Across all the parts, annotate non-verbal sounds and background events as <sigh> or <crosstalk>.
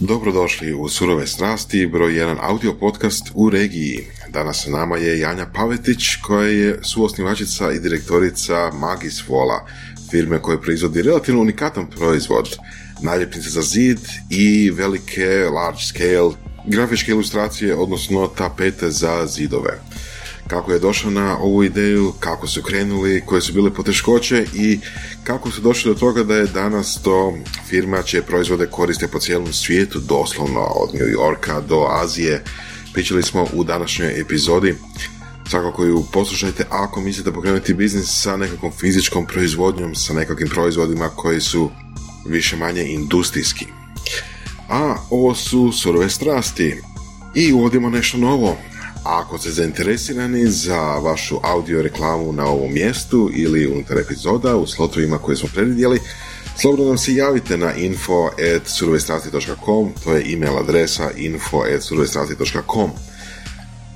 Dobrodošli u Surove strasti, broj 1 audio podcast u regiji. Danas sa nama je Janja Pavetić, koja je suosnivačica i direktorica Magis Vola, firme koja proizvodi relativno unikatan proizvod, naljepnice za zid i velike large scale grafičke ilustracije, odnosno tapete za zidove kako je došao na ovu ideju, kako su krenuli, koje su bile poteškoće i kako su došli do toga da je danas to firma čije proizvode koriste po cijelom svijetu, doslovno od New Yorka do Azije. Pričali smo u današnjoj epizodi. Svakako ju poslušajte ako mislite pokrenuti biznis sa nekakvom fizičkom proizvodnjom, sa nekakvim proizvodima koji su više manje industrijski. A ovo su surove strasti. I uvodimo nešto novo. A ako ste zainteresirani za vašu audio reklamu na ovom mjestu ili unutar epizoda u slotovima koje smo predvidjeli, slobodno nam se javite na info.surovestrasti.com, to je email adresa info.surovestrasti.com.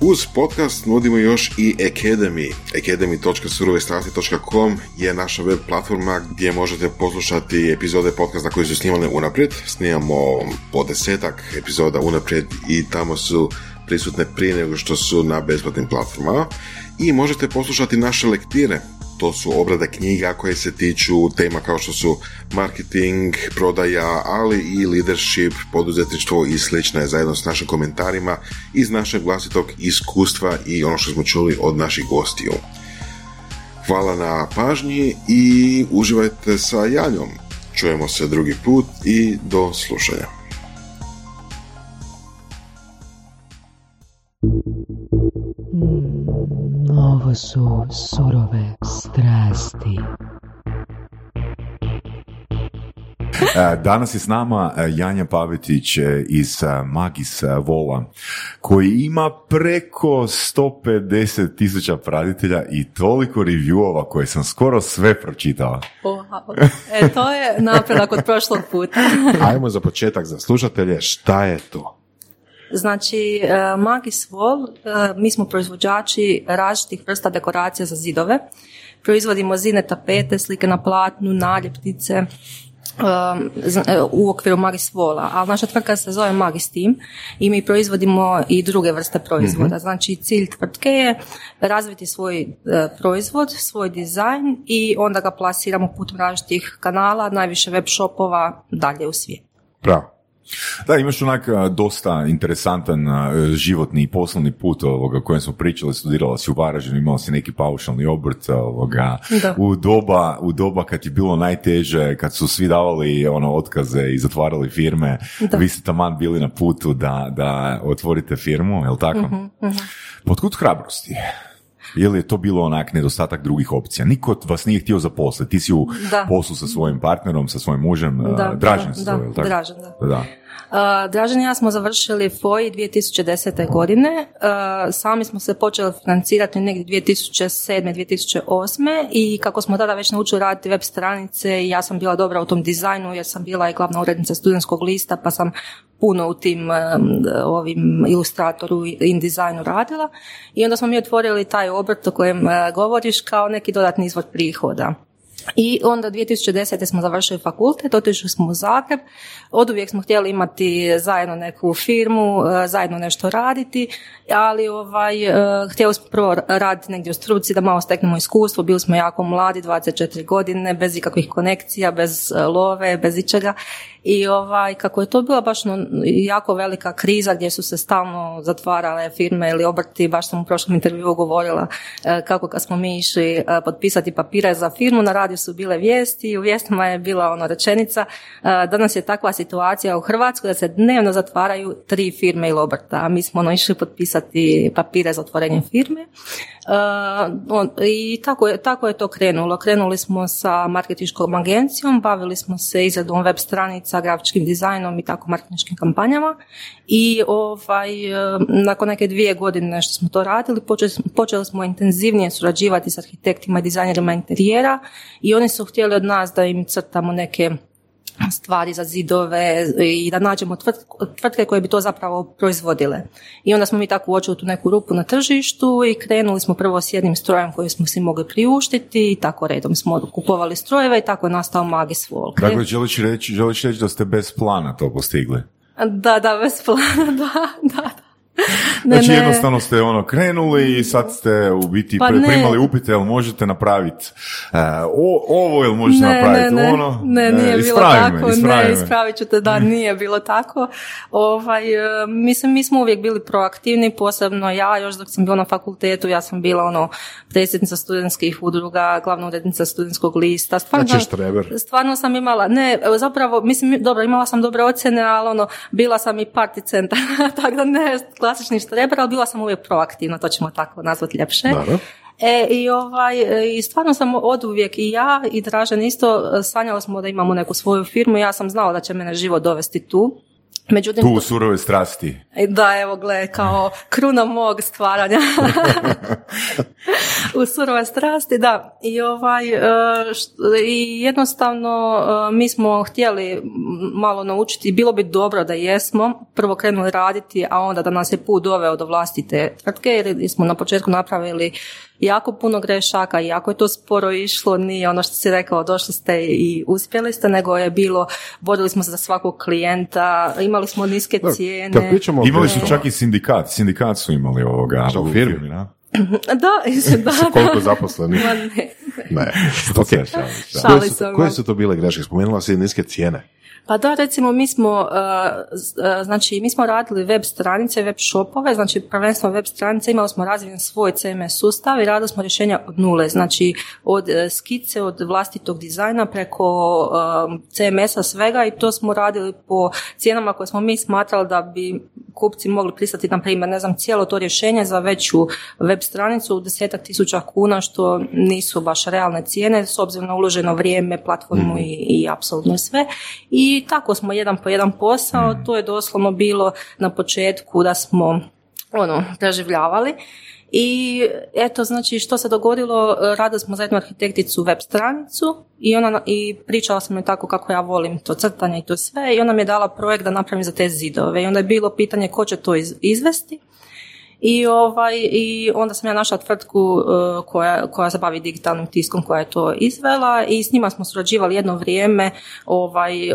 Uz podcast nudimo još i Academy. Academy.surovestrasti.com je naša web platforma gdje možete poslušati epizode podcasta koje su snimane unaprijed. Snimamo po desetak epizoda unaprijed i tamo su prisutne prije nego što su na besplatnim platformama i možete poslušati naše lektire. To su obrade knjiga koje se tiču tema kao što su marketing, prodaja, ali i leadership, poduzetništvo i slične zajedno s našim komentarima iz našeg vlastitog iskustva i ono što smo čuli od naših gostiju. Hvala na pažnji i uživajte sa Janjom. Čujemo se drugi put i do slušanja. Ovo su surove strasti. E, danas je s nama e, Janja Pavetić e, iz Magis Vola, koji ima preko 150 tisuća pratitelja i toliko reviewova koje sam skoro sve pročitala. E, to je napredak od prošlog puta. <laughs> Ajmo za početak za slušatelje, šta je to? Znači, e, Magis Wall, e, mi smo proizvođači različitih vrsta dekoracija za zidove. Proizvodimo zidne tapete, slike na platnu, naljepnice, e, u okviru Magis Vola, ali naša tvrtka se zove Magis Team i mi proizvodimo i druge vrste proizvoda. Mhm. Znači cilj tvrtke je razviti svoj proizvod, svoj dizajn i onda ga plasiramo putem različitih kanala, najviše web shopova dalje u svijetu. Pravo. Da, imaš onak dosta interesantan životni i poslovni put ovoga, kojem smo pričali, studirala si u Varaždinu, imala si neki paušalni obrt ovoga, u doba, u doba kad je bilo najteže, kad su svi davali ono otkaze i zatvarali firme, da. vi ste taman bili na putu da, da otvorite firmu, jel tako? Uh-huh, uh hrabrosti? Je je to bilo onak nedostatak drugih opcija? Niko vas nije htio zaposliti. Ti si u poslu sa svojim partnerom, sa svojim mužem, da, Dražen da, da, Dražen, da. da. Dražen i ja smo završili FOI 2010. godine. Sami smo se počeli financirati negdje 2007. 2008. i kako smo tada već naučili raditi web stranice ja sam bila dobra u tom dizajnu jer sam bila i glavna urednica studentskog lista pa sam puno u tim ovim ilustratoru i dizajnu radila i onda smo mi otvorili taj obrt o kojem govoriš kao neki dodatni izvor prihoda. I onda 2010. smo završili fakultet, otišli smo u Zagreb, od uvijek smo htjeli imati zajedno neku firmu, e, zajedno nešto raditi, ali ovaj, e, htjeli smo prvo raditi negdje u struci da malo steknemo iskustvo, bili smo jako mladi, 24 godine, bez ikakvih konekcija, bez e, love, bez ičega i ovaj, kako je to bila baš no, jako velika kriza gdje su se stalno zatvarale firme ili obrti, baš sam u prošlom intervjuu govorila kako kad smo mi išli potpisati papire za firmu, na radiju su bile vijesti i u vijestima je bila ono rečenica danas je takva situacija u Hrvatskoj da se dnevno zatvaraju tri firme ili obrta, a mi smo ono išli potpisati papire za otvorenje firme. Uh, I tako je, tako je to krenulo. Krenuli smo sa marketinškom agencijom, bavili smo se izradom web stranica, grafičkim dizajnom i tako marketinškim kampanjama. I ovaj, nakon neke dvije godine što smo to radili, počeli, počeli smo intenzivnije surađivati s arhitektima i dizajnerima interijera i oni su htjeli od nas da im crtamo neke stvari za zidove i da nađemo tvrtke koje bi to zapravo proizvodile. I onda smo mi tako uočili tu neku rupu na tržištu i krenuli smo prvo s jednim strojem koji smo si mogli priuštiti i tako redom smo kupovali strojeve i tako je nastao Magis Walk. Dakle, želiš reći, želiš reći da ste bez plana to postigli? Da, da, bez plana, <laughs> da, da. <laughs> Ne, znači jednostavno ste ono krenuli i sad ste u biti pa primali upite, jel možete napraviti uh, ovo, jel možete ne, napraviti ne, ono? Ne, nije bilo tako, ne, ispravit ću te da nije bilo tako. Ovaj, e, mislim, mi smo uvijek bili proaktivni, posebno ja, još dok sam bila na fakultetu, ja sam bila ono predsjednica studentskih udruga, glavna urednica studentskog lista. Stvarno, znači stvarno sam imala, ne, zapravo, mislim, dobro, imala sam dobre ocjene, ali ono, bila sam i party centar, <laughs> tako da ne, klasični štreber, ali bila sam uvijek proaktivna, to ćemo tako nazvati ljepše. E, i, ovaj, e, I stvarno sam od uvijek i ja i Dražen isto e, sanjala smo da imamo neku svoju firmu. Ja sam znala da će mene život dovesti tu. Međutim, tu surove strasti. Da, evo gle, kao kruna mog stvaranja. <laughs> u surove strasti, da. I ovaj, e, i jednostavno e, mi smo htjeli malo naučiti, bilo bi dobro da jesmo, prvo krenuli raditi, a onda da nas je put doveo do vlastite tvrtke, jer smo na početku napravili jako puno grešaka i ako je to sporo išlo, nije ono što si rekao, došli ste i uspjeli ste, nego je bilo, vodili smo se za svakog klijenta, imali smo niske cijene. imali su čak i sindikat, sindikat su imali ovoga u firmi, da? <laughs> Da, da. <laughs> Koliko zaposlenih? Ma ne. Ne. Okay. Koje, su, koje su to bile greške? Spomenula si niske cijene. Pa da, recimo mi smo, uh, uh, znači mi smo radili web stranice, web shopove, znači prvenstveno web stranice, imali smo razvijen svoj CMS sustav i radili smo rješenja od nule, znači od uh, skice, od vlastitog dizajna preko um, CMS-a svega i to smo radili po cijenama koje smo mi smatrali da bi kupci mogli pristati, na primjer, ne znam, cijelo to rješenje za veću web stranicu u desetak tisuća kuna, što nisu baš realne cijene, s obzirom na uloženo vrijeme, platformu mhm. i, i apsolutno sve. I i tako smo jedan po jedan posao, mm. to je doslovno bilo na početku da smo ono, preživljavali. I eto, znači što se dogodilo, radili smo za jednu arhitekticu web stranicu i, ona, i pričala sam joj tako kako ja volim to crtanje i to sve i ona mi je dala projekt da napravim za te zidove i onda je bilo pitanje ko će to izvesti i, ovaj, I onda sam ja našla tvrtku uh, koja, koja se bavi digitalnim tiskom koja je to izvela i s njima smo surađivali jedno vrijeme, ovaj,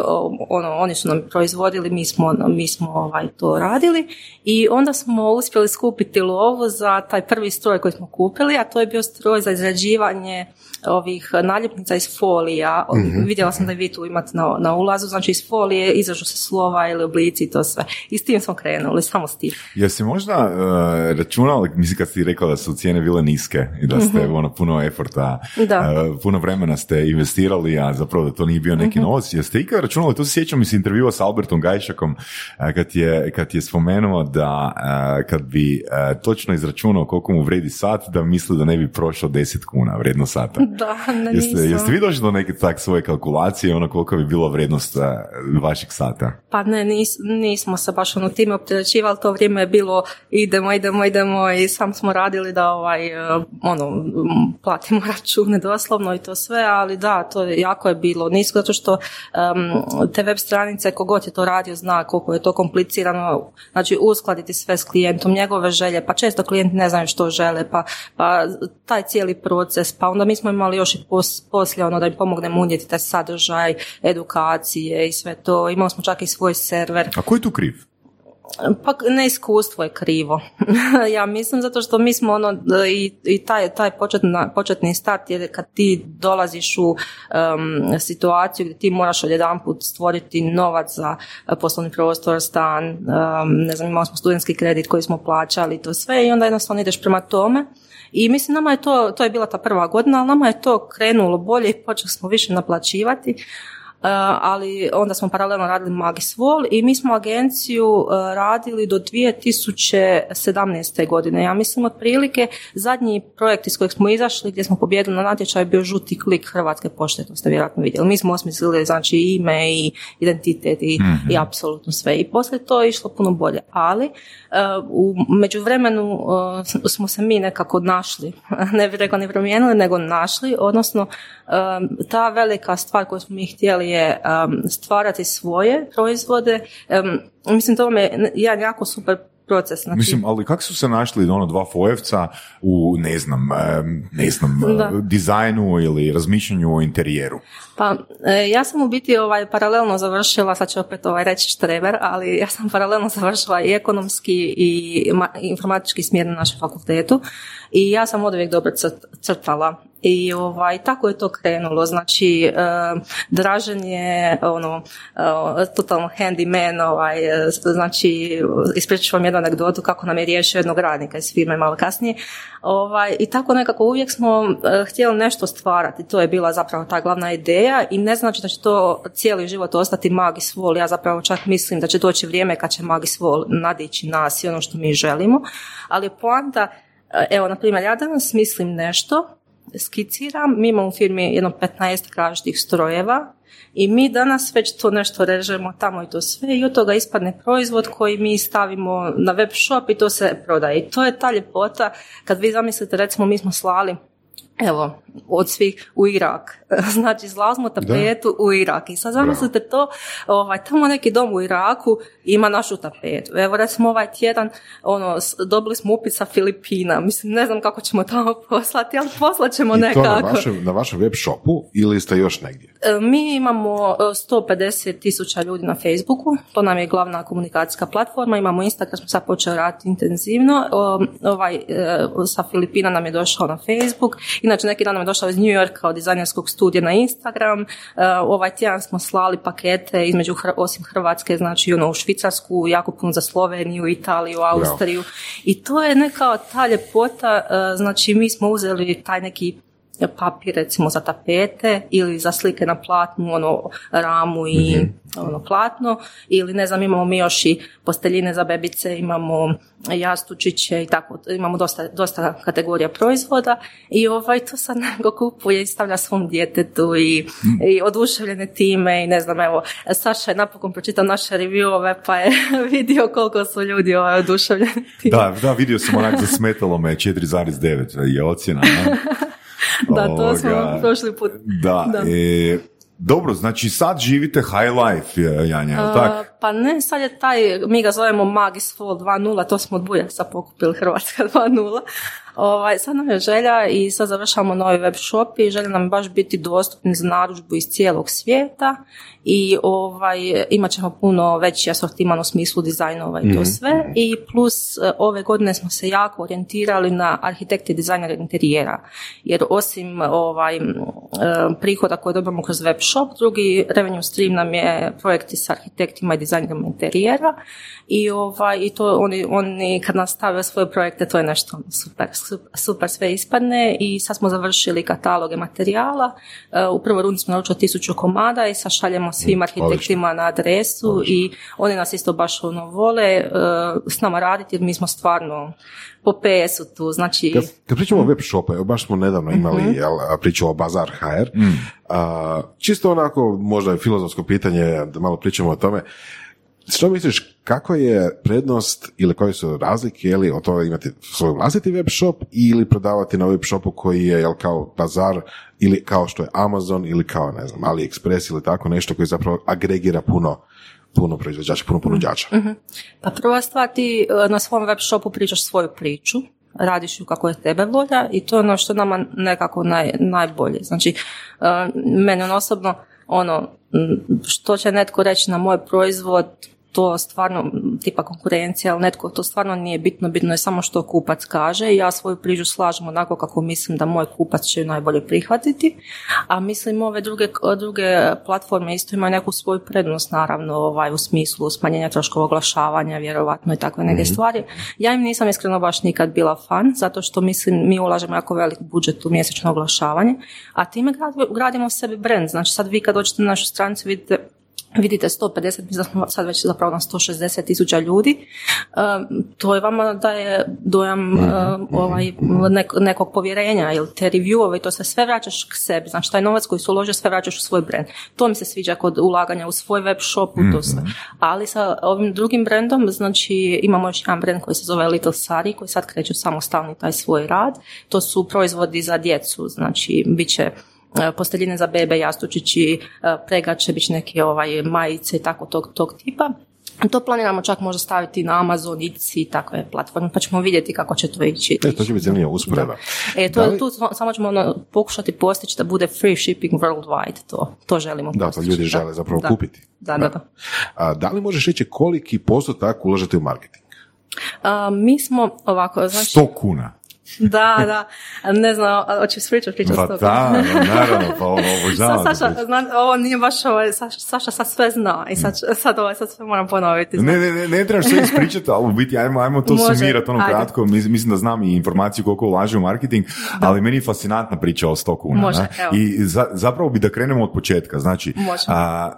ono, oni su nam proizvodili, mi smo, mi smo ovaj, to radili. I onda smo uspjeli skupiti lovu za taj prvi stroj koji smo kupili, a to je bio stroj za izrađivanje ovih naljepnica iz folija. mm Vidjela sam da vi tu imate na, na ulazu, znači iz folije izražu se slova ili oblici i to sve. I s tim smo krenuli, samo s tim. Jesi možda uh, računali, mislim kad si rekla da su cijene bile niske i da ste mm ono puno eforta, uh, puno vremena ste investirali, a zapravo da to nije bio neki mm-hmm. novac. Jeste ikad računali, to se sjećam se intervjua sa Albertom Gajšakom uh, kad je, kad je spomenuo da uh, kad bi točno izračunao koliko mu vredi sat, da misli da ne bi prošao 10 kuna vredno sata. <laughs> Da, ne jeste, jeste vi došli do neke tak svoje kalkulacije, ono koliko bi bilo vrijednost uh, vašeg sata? Pa ne, nis, nismo se baš ono time opterećivali, to vrijeme je bilo idemo, idemo, idemo i sam smo radili da ovaj, uh, ono, platimo <laughs> račune doslovno i to sve, ali da, to je, jako je bilo nisko, zato što um, te web stranice, kogod je to radio, zna koliko je to komplicirano, znači uskladiti sve s klijentom, njegove želje, pa često klijenti ne znaju što žele, pa, pa taj cijeli proces, pa onda mi smo imali još i poslije ono da im pomognemo unijeti taj sadržaj, edukacije i sve to. Imali smo čak i svoj server. A ko je tu kriv? Pa neiskustvo je krivo. <laughs> ja mislim zato što mi smo ono i, i taj, taj početna, početni start je kad ti dolaziš u situaciju gdje ti moraš odjedanput stvoriti novac za poslovni prostor, stan, ne znam, imali smo studentski kredit koji smo plaćali, to sve i onda jednostavno ideš prema tome i mislim, nama je to, to je bila ta prva godina, ali nama je to krenulo bolje i počeli smo više naplaćivati. E, ali onda smo paralelno radili Magis Vol i mi smo agenciju e, radili do 2017. godine. Ja mislim otprilike zadnji projekt iz kojeg smo izašli gdje smo pobjedili na natječaju bio žuti klik Hrvatske pošte, to ste vjerojatno vidjeli. Mi smo osmislili znači ime i identitet i, mm i apsolutno sve. I poslije to je išlo puno bolje. Ali u međuvremenu smo se mi nekako našli, <laughs> ne bih rekla ni promijenili, nego našli, odnosno ta velika stvar koju smo mi htjeli je stvarati svoje proizvode. Mislim, to vam je jedan jako super proces. Znači... Mislim, ali kako su se našli ono dva fojevca u, ne znam, ne znam, dizajnu ili razmišljanju o interijeru? Pa, e, ja sam u biti ovaj, paralelno završila, sad ću opet ovaj, reći štreber, ali ja sam paralelno <laughs> završila i ekonomski i informatički smjer na našem fakultetu i ja sam od uvijek dobro crtala i ovaj, tako je to krenulo. Znači, uh, Dražen je ono, uh, totalno handyman, ovaj, znači, ispričat vam jednu anegdotu kako nam je riješio jednog radnika iz firme malo kasnije. Ovaj, I tako nekako uvijek smo htjeli nešto stvarati. To je bila zapravo ta glavna ideja i ne znači da će to cijeli život ostati magis vol. Ja zapravo čak mislim da će doći vrijeme kad će magis vol nadići nas i ono što mi želimo. Ali poanta Evo, na primjer, ja danas mislim nešto, skiciram, mi imamo u firmi jedno 15 različitih strojeva i mi danas već to nešto režemo tamo i to sve i od toga ispadne proizvod koji mi stavimo na web shop i to se prodaje. I to je ta ljepota kad vi zamislite, recimo mi smo slali evo, od svih u Irak. <laughs> Znači, zlazmo tapetu u Irak. I sad zamislite to, ovaj, tamo neki dom u Iraku ima našu tapetu. Evo, recimo ovaj tjedan, ono, dobili smo upit sa Filipina. Mislim, ne znam kako ćemo tamo <laughs> poslati, ali poslat ćemo I nekako. to na vašem, na vašem web shopu ili ste još negdje? E, mi imamo 150 e, tisuća ljudi na Facebooku, to nam je glavna komunikacijska platforma, imamo Instagram, smo sad počeli raditi intenzivno, ovaj, e, sa Filipina nam je došao na Facebook, inače neki dan nam je došao iz New Yorka od dizajnerskog studija na Instagram, ovaj tjedan smo slali pakete između, osim Hrvatske, znači ono, u Švicarsku, jako puno za Sloveniju, Italiju, Austriju. I to je neka ta ljepota, znači mi smo uzeli taj neki papir recimo za tapete ili za slike na platnu, ono ramu i mm ono platno ili ne znam imamo mi još i posteljine za bebice, imamo jastučiće i tako, imamo dosta, dosta kategorija proizvoda i ovaj to sad nego kupuje i stavlja svom djetetu i, i oduševljene time i ne znam, evo, Saša je napokon pročitao naše reviewove pa je <laughs> vidio koliko su ljudi ovaj, oduševljeni time. Da, da, vidio sam onak zasmetalo me 4,9 je ocjena. <laughs> <laughs> da, to smo prošli put. Da, da. E, dobro, znači sad živite high life, Janja, tak? Pa ne, sad je taj, mi ga zovemo Magis Fall 2.0, to smo od Bujasa pokupili Hrvatska 2.0, Ovaj, sad nam je želja i sad završavamo novi web shop i želja nam baš biti dostupni za narudžbu iz cijelog svijeta i ovaj, imat ćemo puno veći asortiman u smislu dizajnova i to mhm. sve. I plus e, ove godine smo se jako orijentirali na arhitekte i dizajnere interijera. Jer osim ovaj, e, prihoda koje dobijemo kroz web shop, drugi revenue stream nam je projekti s arhitektima i dizajnerima interijera i, ovaj, i to oni, oni kad nastave svoje projekte to je nešto super, super sve ispadne i sad smo završili kataloge materijala. E, u prvoj rundi smo naučili tisuću komada i sad šaljemo svim arhitektima na adresu i oni nas isto baš ono vole e, s nama raditi jer mi smo stvarno po PS-u tu, znači... Kad, kad pričamo o web shopu, evo baš smo nedavno imali uh jel, priču o Bazar HR, mm. čisto onako možda je filozofsko pitanje da malo pričamo o tome, što misliš, kako je prednost ili koje su razlike, je li od toga imati svoj vlastiti web shop ili prodavati na web shopu koji je jel, kao bazar ili kao što je Amazon ili kao, ne znam, AliExpress ili tako nešto koji zapravo agregira puno puno proizvođača, puno ponuđača. mm Pa prva stvar, ti e, na svom web shopu pričaš svoju priču, radiš ju kako je tebe volja i to je ono što nama nekako naj, najbolje. Znači, uh, meni osobno, ono, što će netko reći na moj proizvod, to stvarno tipa konkurencija, ali netko to stvarno nije bitno, bitno je samo što kupac kaže i ja svoju prižu slažem onako kako mislim da moj kupac će ju najbolje prihvatiti, a mislim ove druge, druge platforme isto imaju neku svoju prednost naravno ovaj, u smislu smanjenja troškova oglašavanja, vjerovatno i takve neke mhm. stvari. Ja im nisam iskreno baš nikad bila fan, zato što mislim mi ulažemo jako velik budžet u mjesečno oglašavanje, a time gradimo sebi brand, znači sad vi kad dođete na našu stranicu vidite vidite 150, mi smo sad već zapravo na 160 tisuća ljudi, to je vama da je dojam mhm, mhm. ovaj, nekog povjerenja ili te reviewove i to se sve vraćaš k sebi, znači taj novac koji su uložio sve vraćaš u svoj brand. To mi se sviđa kod ulaganja u svoj web shop, u to sve. Mhm. Ali sa ovim drugim brandom, znači imamo još jedan brand koji se zove Little Sari, koji sad kreću samostalni taj svoj rad. To su proizvodi za djecu, znači bit će E, posteljine za bebe, jastučići, e, pregače, bić neke ovaj, majice i tako tog, tog tipa. To planiramo čak možda staviti na Amazon, Etsy i takve platforme, pa ćemo vidjeti kako će to ići. E, to će biti zanimljivo usporeda. E, to, li... tu samo ćemo ono, pokušati postići da bude free shipping worldwide, to, to želimo Da, to ljudi žele zapravo da. kupiti. Da, da, da. A, da li možeš reći koliki postotak ulažete u marketing? A, mi smo ovako, znači... 100 kuna. Da, da, ne znam, hoću pričat pričat Pa da, naravno, pa ovo, ovo Saša, zna, ovo nije baš ovaj, Saša, Saša sad sve zna i sad, sad, ovaj, sad sve moram ponoviti. Ne, ne, ne, ne trebaš sve ispričati, ali u biti, ajmo, ajmo to Može, sumirati ono ajde. kratko, mislim da znam i informaciju koliko ulaže u marketing, da. ali meni je fascinantna priča o 100 kuna. Može, ne? I za, zapravo bi da krenemo od početka, znači, a,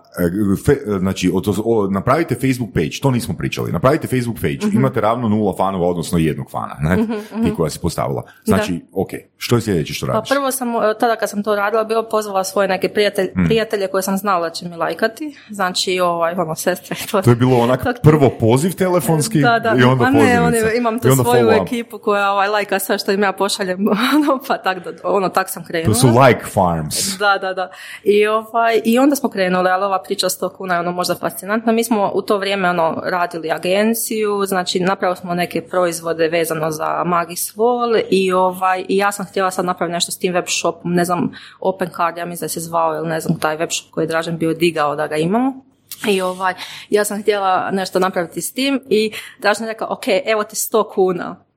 fe, znači od, o, napravite Facebook page, to nismo pričali, napravite Facebook page, mm-hmm. imate ravno nula fanova, odnosno jednog fana, ne, mm-hmm. ti koja se postavila. Znači, da. ok, što je sljedeće što pa radiš? Pa prvo sam, e, tada kad sam to radila, bilo pozvala svoje neke prijatelje, mm. prijatelje koje sam znala da će mi lajkati, znači ovaj, ono, sestre. <laughs> To, to je bilo onak prvo poziv telefonski da, da. i onda A ne, oni, imam tu svoju ekipu koja ovaj, lajka sve što im ja pošaljem, <laughs> ono, pa tak, da, ono, tak sam krenula. To su like farms. Da, da, da. I, ovaj, i onda smo krenuli, ali ova priča sto kuna je ono možda fascinantna. Mi smo u to vrijeme ono, radili agenciju, znači napravili smo neke proizvode vezano za Magis Wall i ovaj, i ja sam htjela sad napraviti nešto s tim web shopom, ne znam, Open Card, ja mislim da se zvao ili ne znam, taj web shop koji je Dražen bio digao da ga imamo. I ovaj, ja sam htjela nešto napraviti s tim i Dražen je rekao, ok, evo ti 100 kuna.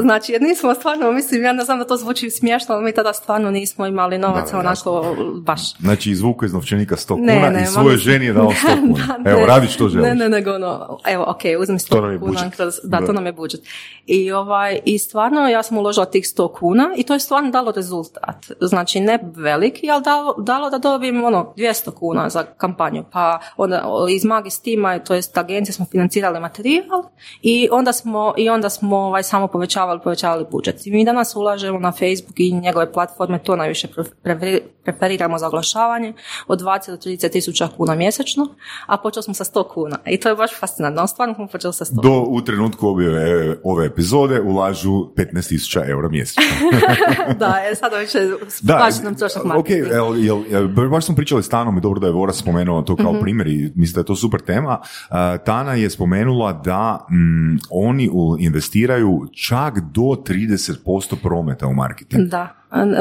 Znači, jer nismo stvarno, mislim, ja ne znam da to zvuči smiješno, ali mi tada stvarno nismo imali novaca onako baš. Znači, izvuku iz novčanika 100 kuna ne, <laughs> ne, i svoje ženi je dao 100 kuna. da, evo, radi što želiš. Ne, ne, nego ono, evo, ok, uzmi 100 kuna, kroz, da, da, to nam je budžet. I, ovaj, I stvarno, ja sam uložila tih 100 kuna i to je stvarno dalo rezultat. Znači, ne veliki, ali dalo, dalo da dobijem ono, 200 kuna za kampanju. Pa onda iz Magis tima, to jest agencije smo financirali materijal i onda smo, i onda smo ovaj, samo povećavali, povećavali budžet. I mi danas ulažemo na Facebook i njegove platforme, to najviše preferiramo za oglašavanje od 20 do 30 tisuća kuna mjesečno, a počeli smo sa 100 kuna. I to je baš fascinantno. Stvarno smo počeli sa 100 Do u trenutku ove, ove epizode ulažu 15 tisuća eura mjesečno. <laughs> da, je, sada više da, nam trošak Ok, jel, jel, jel, baš smo pričali s Tanom i dobro da je Vora spomenuo to kao mm-hmm. primjer i mislim da je to super tema. Uh, Tana je spomenula da mm, oni investiraju čak do 30% prometa u marketing. Da.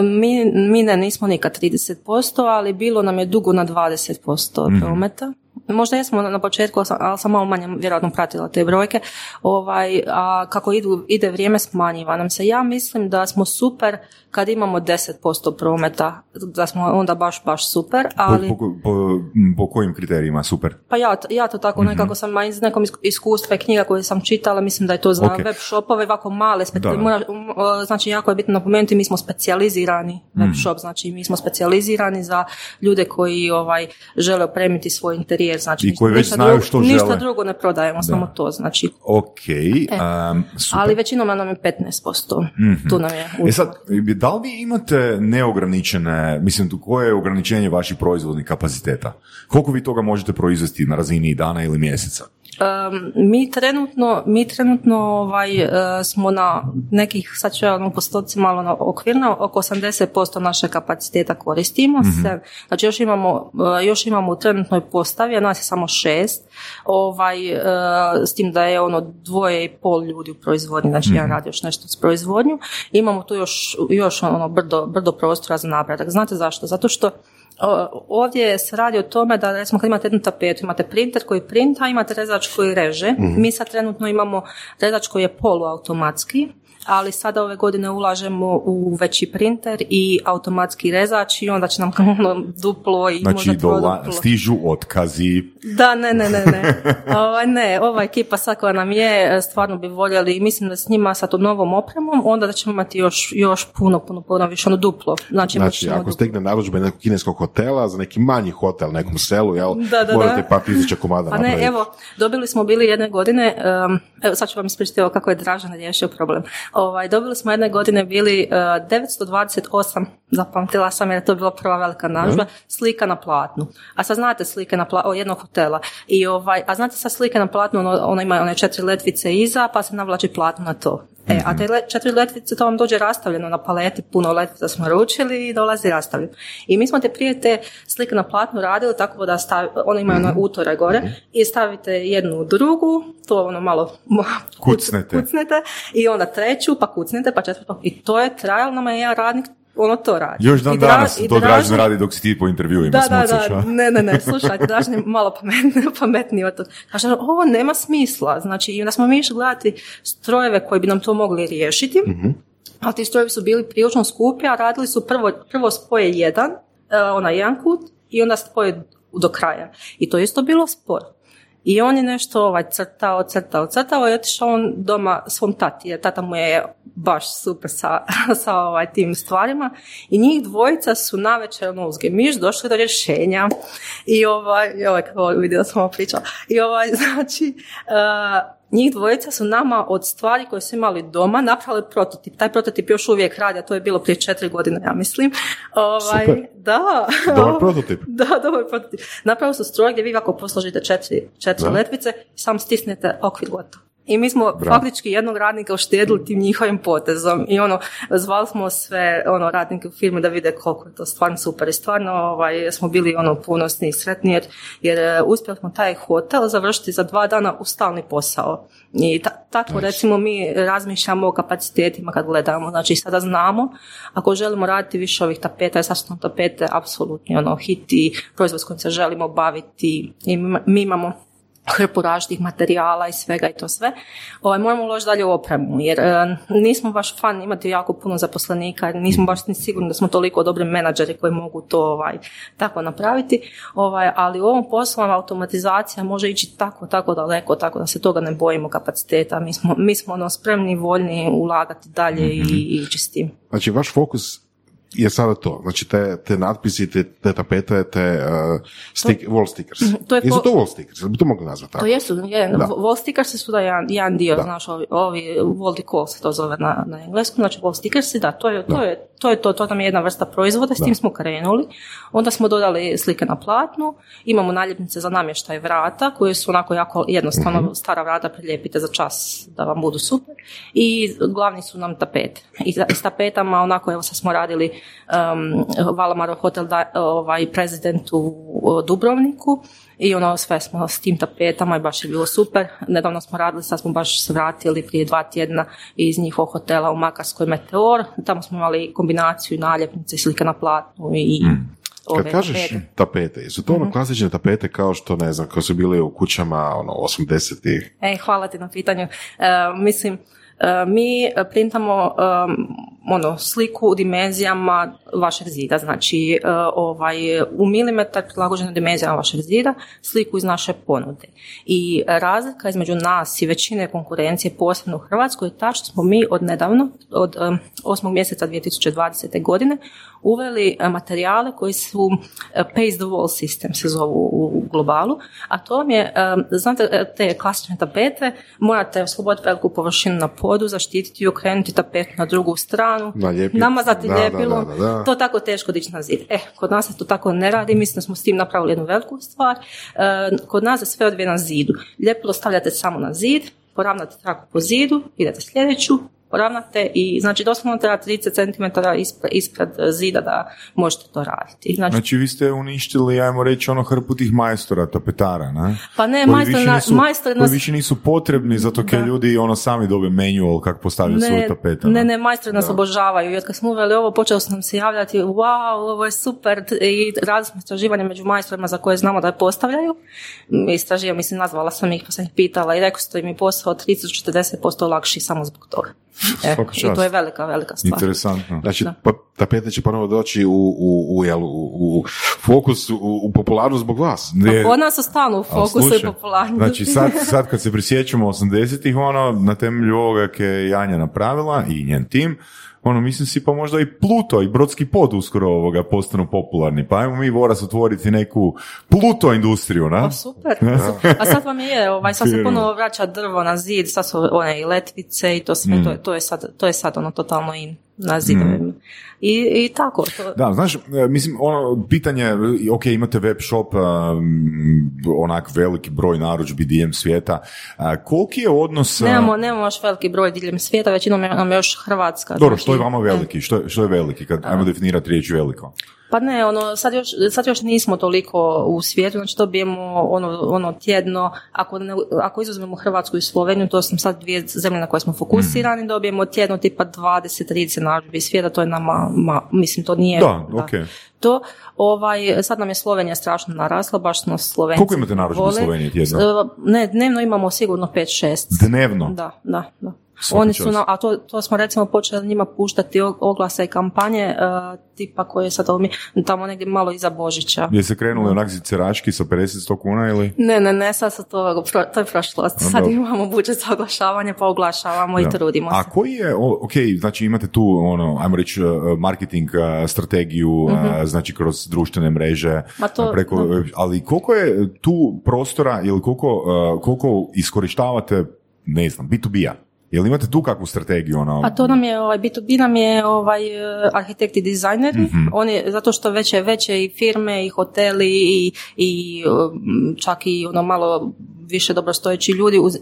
Mi, mi ne nismo nikad 30%, ali bilo nam je dugo na 20% mm prometa. Možda jesmo na početku, ali sam malo manje vjerojatno pratila te brojke. Ovaj, a kako idu, ide vrijeme smanjiva nam se. Ja mislim da smo super kad imamo 10% prometa, da smo onda baš, baš super. Ali... Po, po, po, po kojim kriterijima super? Pa ja, ja to tako mm-hmm. nekako sam iz nekom iskustva i knjiga koje sam čitala, mislim da je to za okay. web shopove ovako male. Znači jako je bitno napomenuti, mi smo specijalizirani web mm. shop, znači mi smo specijalizirani za ljude koji ovaj žele opremiti svoj interijer, znači I koji već znaju drugo, što ništa žele. drugo ne prodajemo, da. samo to, znači. Ok, e. um, super. Ali većinom nam je 15%, mm-hmm. tu nam je. E sad, da li vi imate neograničene, mislim, koje je ograničenje vaših proizvodnih kapaciteta? Koliko vi toga možete proizvesti na razini dana ili mjeseca? Um, mi trenutno, mi trenutno ovaj, uh, smo na nekih, sad ću ja ono postoci malo na okvirno, oko 80% naše kapaciteta koristimo. Mm-hmm. Se, znači još imamo, uh, još imamo u trenutnoj postavi, a nas je samo šest, ovaj, uh, s tim da je ono dvoje i pol ljudi u proizvodnji, znači mm-hmm. ja radim još nešto s proizvodnju. Imamo tu još, još ono brdo, brdo prostora za napredak. Znate zašto? Zato što Ovdje se radi o tome da recimo kad imate jednu tapetu, imate printer koji printa, imate rezač koji reže. mm Mi sad trenutno imamo rezač koji je poluautomatski, ali sada ove godine ulažemo u veći printer i automatski rezač i onda će nam ono duplo i znači, možda dola, stižu otkazi. Da, ne, ne, ne, ne. <laughs> ovaj, ne, ova ekipa sad koja nam je, stvarno bi voljeli, mislim da s njima sa tom novom opremom, onda da ćemo imati još, još puno, puno, puno više, ono duplo. Znači, znači ako duplo. stigne narudžbe nekog kineskog hotela za neki manji hotel, nekom selu, jel, da, da, morate pa tisuća komada Pa ne, evo, dobili smo bili jedne godine, um, evo sad ću vam ispričati kako je Dražan riješio problem. Ovaj, dobili smo jedne godine bili uh, 928, zapamtila sam jer je to bila prva velika nažba, slika na platnu. A sad znate slike na platnu, jednog hotela. I ovaj, a znate sad slike na platnu, ono, ono ima one četiri letvice iza, pa se navlači platno na to. E, a te le, četiri letvice, to vam dođe rastavljeno na paleti, puno letvica smo ručili i dolazi rastavljeno. I mi smo te prije te slike na platnu radili tako da stavi, one imaju ono utore gore i stavite jednu u drugu, to ono malo Kucnete. kucnete i onda treću, pa kucnete, pa četvrtu. I to je trajalo nama je jedan radnik ono to radi. Još dan I dra- danas i to Dražen- radi dok si ti po intervjuima da, da, smucaš, da, a? ne, ne, ne, slušaj, Dražen je malo pametniji, <laughs> pametniji od toga. Kaže, ovo nema smisla, znači, i onda smo mi išli gledati strojeve koji bi nam to mogli riješiti, a ti strojevi su bili prilično skupi, a radili su prvo, prvo spoje jedan, e, onaj jedan kut, i onda spoje do kraja. I to je isto bilo spor. I on je nešto ovaj, crtao, crtao, crtao i otišao on doma svom tati, jer tata mu je baš super sa, <laughs> sa ovaj, tim stvarima. I njih dvojica su na večer ono, došli do rješenja. I ovaj, i ovaj vidio sam ovo pričala. I ovaj, <laughs> znači, uh, njih dvojica su nama od stvari koje su imali doma napravili prototip. Taj prototip još uvijek radi, a to je bilo prije četiri godine, ja mislim. Ovaj, Super. Da. <laughs> Dobar prototip. <laughs> Da, dobar prototip. Napravili su stroj gdje vi ako posložite četiri, četiri letvice i sam stisnete okvir gotovo. I mi smo faktički jednog radnika uštedili tim njihovim potezom. I ono, zvali smo sve ono, radnike u firmi da vide koliko je to stvarno super. I stvarno ovaj, smo bili ono ponosni i sretni jer, jer e, uspjeli smo taj hotel završiti za dva dana u stalni posao. I ta- tako recimo mi razmišljamo o kapacitetima kad gledamo, znači sada znamo ako želimo raditi više ovih tapeta, jer sad su tapete apsolutni ono hit i proizvod s kojim se želimo baviti i mi, mi imamo hrpu različitih materijala i svega i to sve, ovaj, moramo uložiti dalje u opremu, jer e, nismo baš fan imati jako puno zaposlenika, nismo baš ni sigurni da smo toliko dobri menadžeri koji mogu to ovaj, tako napraviti, ovaj, ali u ovom poslu automatizacija može ići tako, tako daleko, tako da se toga ne bojimo kapaciteta, mi smo, mi smo ono, spremni i voljni ulagati dalje i, i ići s tim. Znači, vaš fokus je sada to. Znači, te, te natpisi, te, te tapete, te uh, stick, wall stickers. To je Jesu po- to wall stickers? Bi to mogli nazvati tako? To jesu, je, Da. wall stickersi su da jedan, jedan dio, Da. znaš, ovi, ovi wall decor se to zove na, na engleskom, znači wall stickersi, da, to je, to je, to je to, to nam je jedna vrsta proizvoda, s tim smo krenuli, onda smo dodali slike na platnu, imamo naljepnice za namještaj vrata, koje su onako jako jednostavno, Mhm. stara vrata prilijepite za čas da vam budu super, i glavni su nam tapete. I s tapetama, onako, evo sad smo radili um, Valamaro Hotel da, ovaj, prezident u Dubrovniku, i ono sve smo s tim tapetama i baš je bilo super. Nedavno smo radili, sad smo baš se vratili prije dva tjedna iz njihovog hotela u Makarskoj Meteor. Tamo smo imali kombinaciju naljepnice i slike na platnu i ove Kad kažeš tapete. tapete, jesu to ono klasične tapete kao što, ne znam, kao su bili u kućama, ono, 80-ih? E, hvala ti na pitanju. E, mislim, mi printamo um, ono, sliku u dimenzijama vašeg zida, znači e, ovaj, u milimetar prilagođeno dimenzijama vašeg zida, sliku iz naše ponude. I razlika između nas i većine konkurencije, posebno u Hrvatskoj, je ta što smo mi od nedavno, od um, 8. mjeseca 2020. godine, uveli e, materijale koji su e, paste the wall system se zovu u globalu, a to vam je, e, znate, te klasične tapete, morate osloboditi veliku površinu na podu, zaštititi i okrenuti tapet na drugu stranu, Nalijepiti. namazati Da, ljepilo, da, da, da. to tako teško dići na zid. E, kod nas se to tako ne radi, mislim da smo s tim napravili jednu veliku stvar. Kod nas je sve odvije na zidu. Ljepilo stavljate samo na zid, poravnate traku po zidu, idete sljedeću, poravnate i znači doslovno treba 30 cm ispred, ispred zida da možete to raditi. Znači, Znači vi ste uništili, ajmo reći, ono hrpu tih majstora, tapetara, ne? pa ne, Koji majstor, više na, nisu- majstor koji nas... više nisu potrebni zato Da. ljudi ono sami dobe manual kako postavljati svoje tapete. ne, ne, majstori nas obožavaju. I od kad smo uveli ovo, počeli su nam se javljati, wow, ovo je super. I radili smo istraživanje među majstorima za koje znamo da je postavljaju. Istraživanje, mislim, nazvala sam ih pa sam ih pitala i rekao im je posao 30-40% lakši samo zbog toga. E, I to je velika, velika stvar. Interesantno. Znači, Da. pa, tapete će ponovo doći u, u, u, u, u fokus, u, u popularnost zbog vas. Je- Pa Kod nas su stalno u fokusu i slušaj, popularnosti. Znači sad, sad kad se prisjećamo 80-ih, ono, na temelju ovoga je Janja napravila i njen tim, ono, mislim si pa možda i Pluto i Brodski pod uskoro ovoga postanu popularni, pa ajmo mi voras otvoriti neku Pluto industriju, na? Pa super. <laughs> A sad vam je, ovaj, sad se ponovo vraća drvo na zid, sad su one i letvice i to sve, Mm. to, je, to, je sad, to je sad ono totalno in na zidovima. i, i tako. To... Da, znaš, e, mislim, ono, pitanje, ok, imate web shop, um, onak veliki broj narudžbi diljem svijeta, uh, koliki je odnos... Nemamo, nemamo još veliki broj diljem svijeta, većinom nam je još Hrvatska. Dobro, što je znači, vama veliki? Što je, što je veliki? Kad, ajmo definirati riječ veliko. Pa ne, ono, sad još, sad još nismo toliko u svijetu, znači dobijemo ono, ono tjedno, ako, ne, ako izuzmemo Hrvatsku i Sloveniju, to sam sad dvije zemlje na koje smo fokusirani, mm. dobijemo tjedno tipa 20-30 narudžbi svijeta, to je nama, ma, mislim, to nije... Da, da. Okay. To, ovaj, sad nam je Slovenija strašno narasla, baš smo Slovenci. Koliko imate narudžbi u Sloveniji tjedno? Ne, dnevno imamo sigurno 5-6. Dnevno? Da, da, da. Oni su, na, a to, to smo recimo počeli njima puštati oglase i kampanje uh, tipa koje sad mi tamo negdje malo iza Božića. Je se krenuli onak ceraški sa 50-100 kuna ili? Ne, ne, ne, sad su to, to je prošlost. Sad imamo budžet za oglašavanje pa oglašavamo i trudimo se. A koji je, ok, znači imate tu ono, ajmo reći, uh, marketing uh, strategiju, mm znači kroz društvene mreže, Ma to, preko, ali koliko je tu prostora ili koliko, koliko iskorištavate, ne znam, B2B-a? Jel imate tu kakvu strategiju? Ono? A to nam je, ovaj, B2B nam je ovaj, eh, arhitekti i dizajneri, mm oni, zato što veće, veće i firme i hoteli i, i mm, čak i ono malo više dobrostojeći ljudi uz,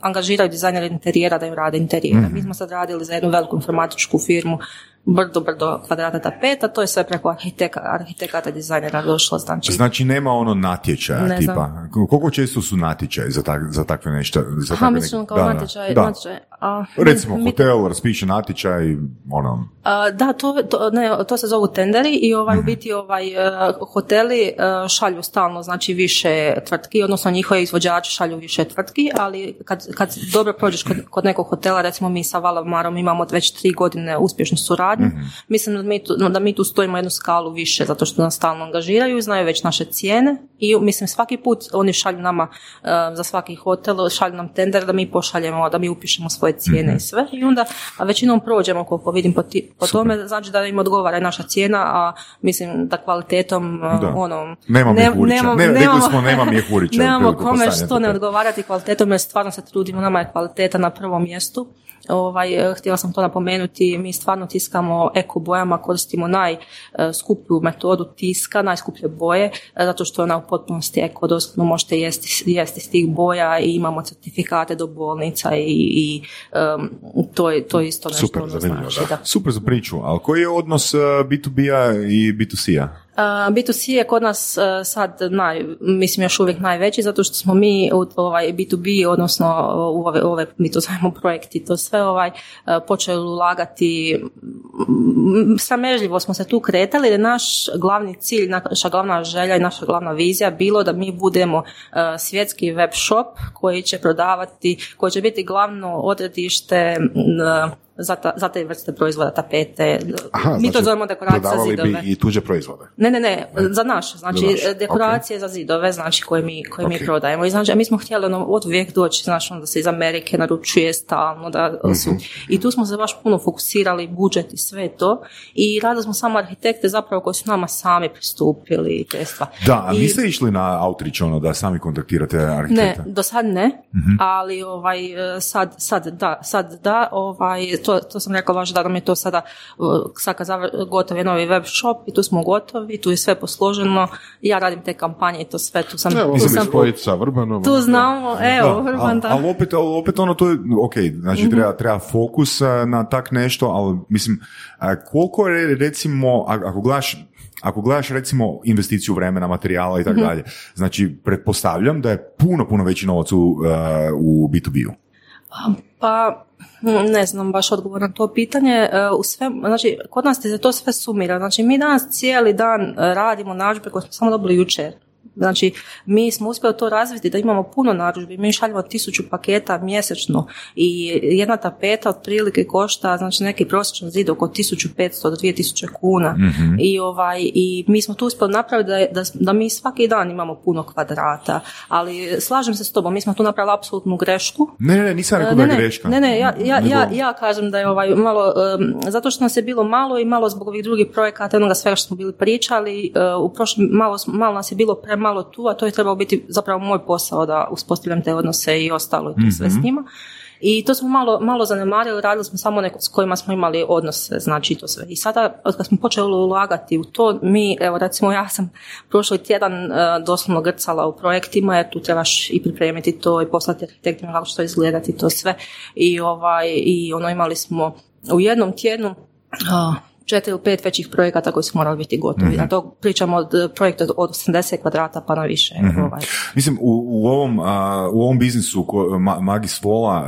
angažiraju dizajnere interijera da im rade interijera. mm Mi smo sad radili za jednu veliku informatičku firmu brdo, brdo kvadrata tapeta, to je sve preko arhiteka, arhitekata dizajnera došlo. Znači, znači nema ono natječaja ne tipa. Znam. Koliko često su natječaji za, tak, za takve nešto? Za ha, mislim kao da, natječaj. Da. natječaj a, Recimo, mi, hotel raspiše natječaj, ono... A, da, to, to, ne, to se zovu tenderi i ovaj, u mhm. biti ovaj, uh, hoteli uh, šalju stalno, znači više tvrtki, odnosno njihovi izvođači šalju više tvrtki, ali kad, kad dobro prođeš kod, kod nekog hotela, recimo mi sa Valamarom imamo već tri godine uspješnu suradnju, mm mislim da mi, tu, da mi tu stojimo jednu skalu više, zato što nas stalno angažiraju, znaju već naše cijene i mislim svaki put oni šalju nama uh, za svaki hotel, šalju nam tender da mi pošaljemo, da mi upišemo svoje cijene i mhm. sve. I onda a većinom prođemo koliko vidim po, ti, po tome, znači da im odgovara naša cijena, a mislim da kvalitetom da. ono... Nema ne, nemamo, ne, nemamo, smo nema <laughs> Nemamo kome što ne odgovarati kvalitetom jer stvarno se trudimo, nama je kvaliteta na prvom mjestu Ovaj, e, htjela sam to napomenuti, mi stvarno tiskamo eko bojama, koristimo najskuplju metodu tiska, najskuplje boje, e, zato što je ona u potpunosti eko, doslovno možete jesti, jesti s tih boja i imamo certifikate do bolnica i, i um, to, je, to je isto nešto Super, ono znači. Da. Super za priču, ali koji je odnos B2B-a i B2C-a? B2C je kod nas sad naj, mislim još uvijek najveći zato što smo mi u ovaj B2B odnosno u ove, ove mi to zovemo projekti to sve ovaj počeli ulagati sramežljivo smo se tu kretali jer naš glavni cilj, naša glavna želja i naša glavna vizija bilo da mi budemo svjetski web shop koji će prodavati, koji će biti glavno odredište za, ta, za te vrste proizvoda, tapete. Aha, Mi znači, to zovemo dekoracija za zidove. Bi i tuđe proizvode? Ne, ne, ne, za naše. Znači, dekoracije za zidove, znači, koje mi, koje mi prodajemo. I znači, mi smo htjeli ono, od uvijek doći, znači, da se iz Amerike naručuje stalno. Da, mm I tu smo se baš puno fokusirali, budžet i sve to. I radili smo samo arhitekte zapravo koji su nama sami pristupili i te Da, a I, niste išli na outreach ono da sami kontaktirate arhitekte? Ne, do sad ne, mm ali ovaj, sad, sad da, sad da, ovaj, to, to sam rekla baš da nam je to sada, sad kad gotov je novi web shop i tu smo gotovi, tu je sve posloženo, ja radim te kampanje i to sve, tu sam... Evo, tu sam sa Vrbanom. Tu znamo, evo, Vrban, da. Ali opet, opet ono, to je, ok, znači mhm. treba, treba fokus na tak nešto, ali mislim, koliko je recimo, ako gledaš ako gledaš recimo investiciju vremena, materijala i tako mhm. dalje, znači pretpostavljam da je puno, puno veći novac u, uh, u B2B-u. Pa, ne znam baš odgovor na to pitanje. E, u sve, znači, kod nas se to sve sumira. Znači, mi danas cijeli dan radimo nađbe koje smo samo dobili jučer. Znači, mi smo uspjeli to razviti da imamo puno narudžbi. Mi šaljemo tisuću paketa mjesečno i jedna tapeta otprilike košta, znači neki prosječan zid oko 1500 do 2000 kuna. mm I, ovaj, I mi smo tu uspjeli napraviti da, da, da, mi svaki dan imamo puno kvadrata. Ali slažem se s tobom, mi smo tu napravili apsolutnu grešku. Ne, ne, nisam rekao da je greška. Ne, ne, ja, ja, ja, ja kažem da je ovaj malo, zato što nas je bilo malo i malo zbog ovih drugih projekata, onoga svega što smo bili pričali, uh, u prošlom, malo, malo nas je bilo prema malo tu, a to je trebalo biti zapravo moj posao da uspostavljam te odnose i ostalo i to sve s njima. I to smo malo, malo zanemarili, radili smo samo neko s kojima smo imali odnose, znači to sve. I sada, od kad smo počeli ulagati u to, mi, evo recimo ja sam prošli tjedan uh, doslovno grcala u projektima, jer tu trebaš i pripremiti to i poslati arhitektima kako što izgledati to sve. I, ovaj, i ono imali smo u jednom tjednu uh, četiri ili pet većih projekata koji su morali biti gotovi. mm A to pričamo od projekta od 80 kvadrata pa na više. mm Ovaj. Mislim, u, u, ovom, u ovom biznisu ko, ma, Magis Vola,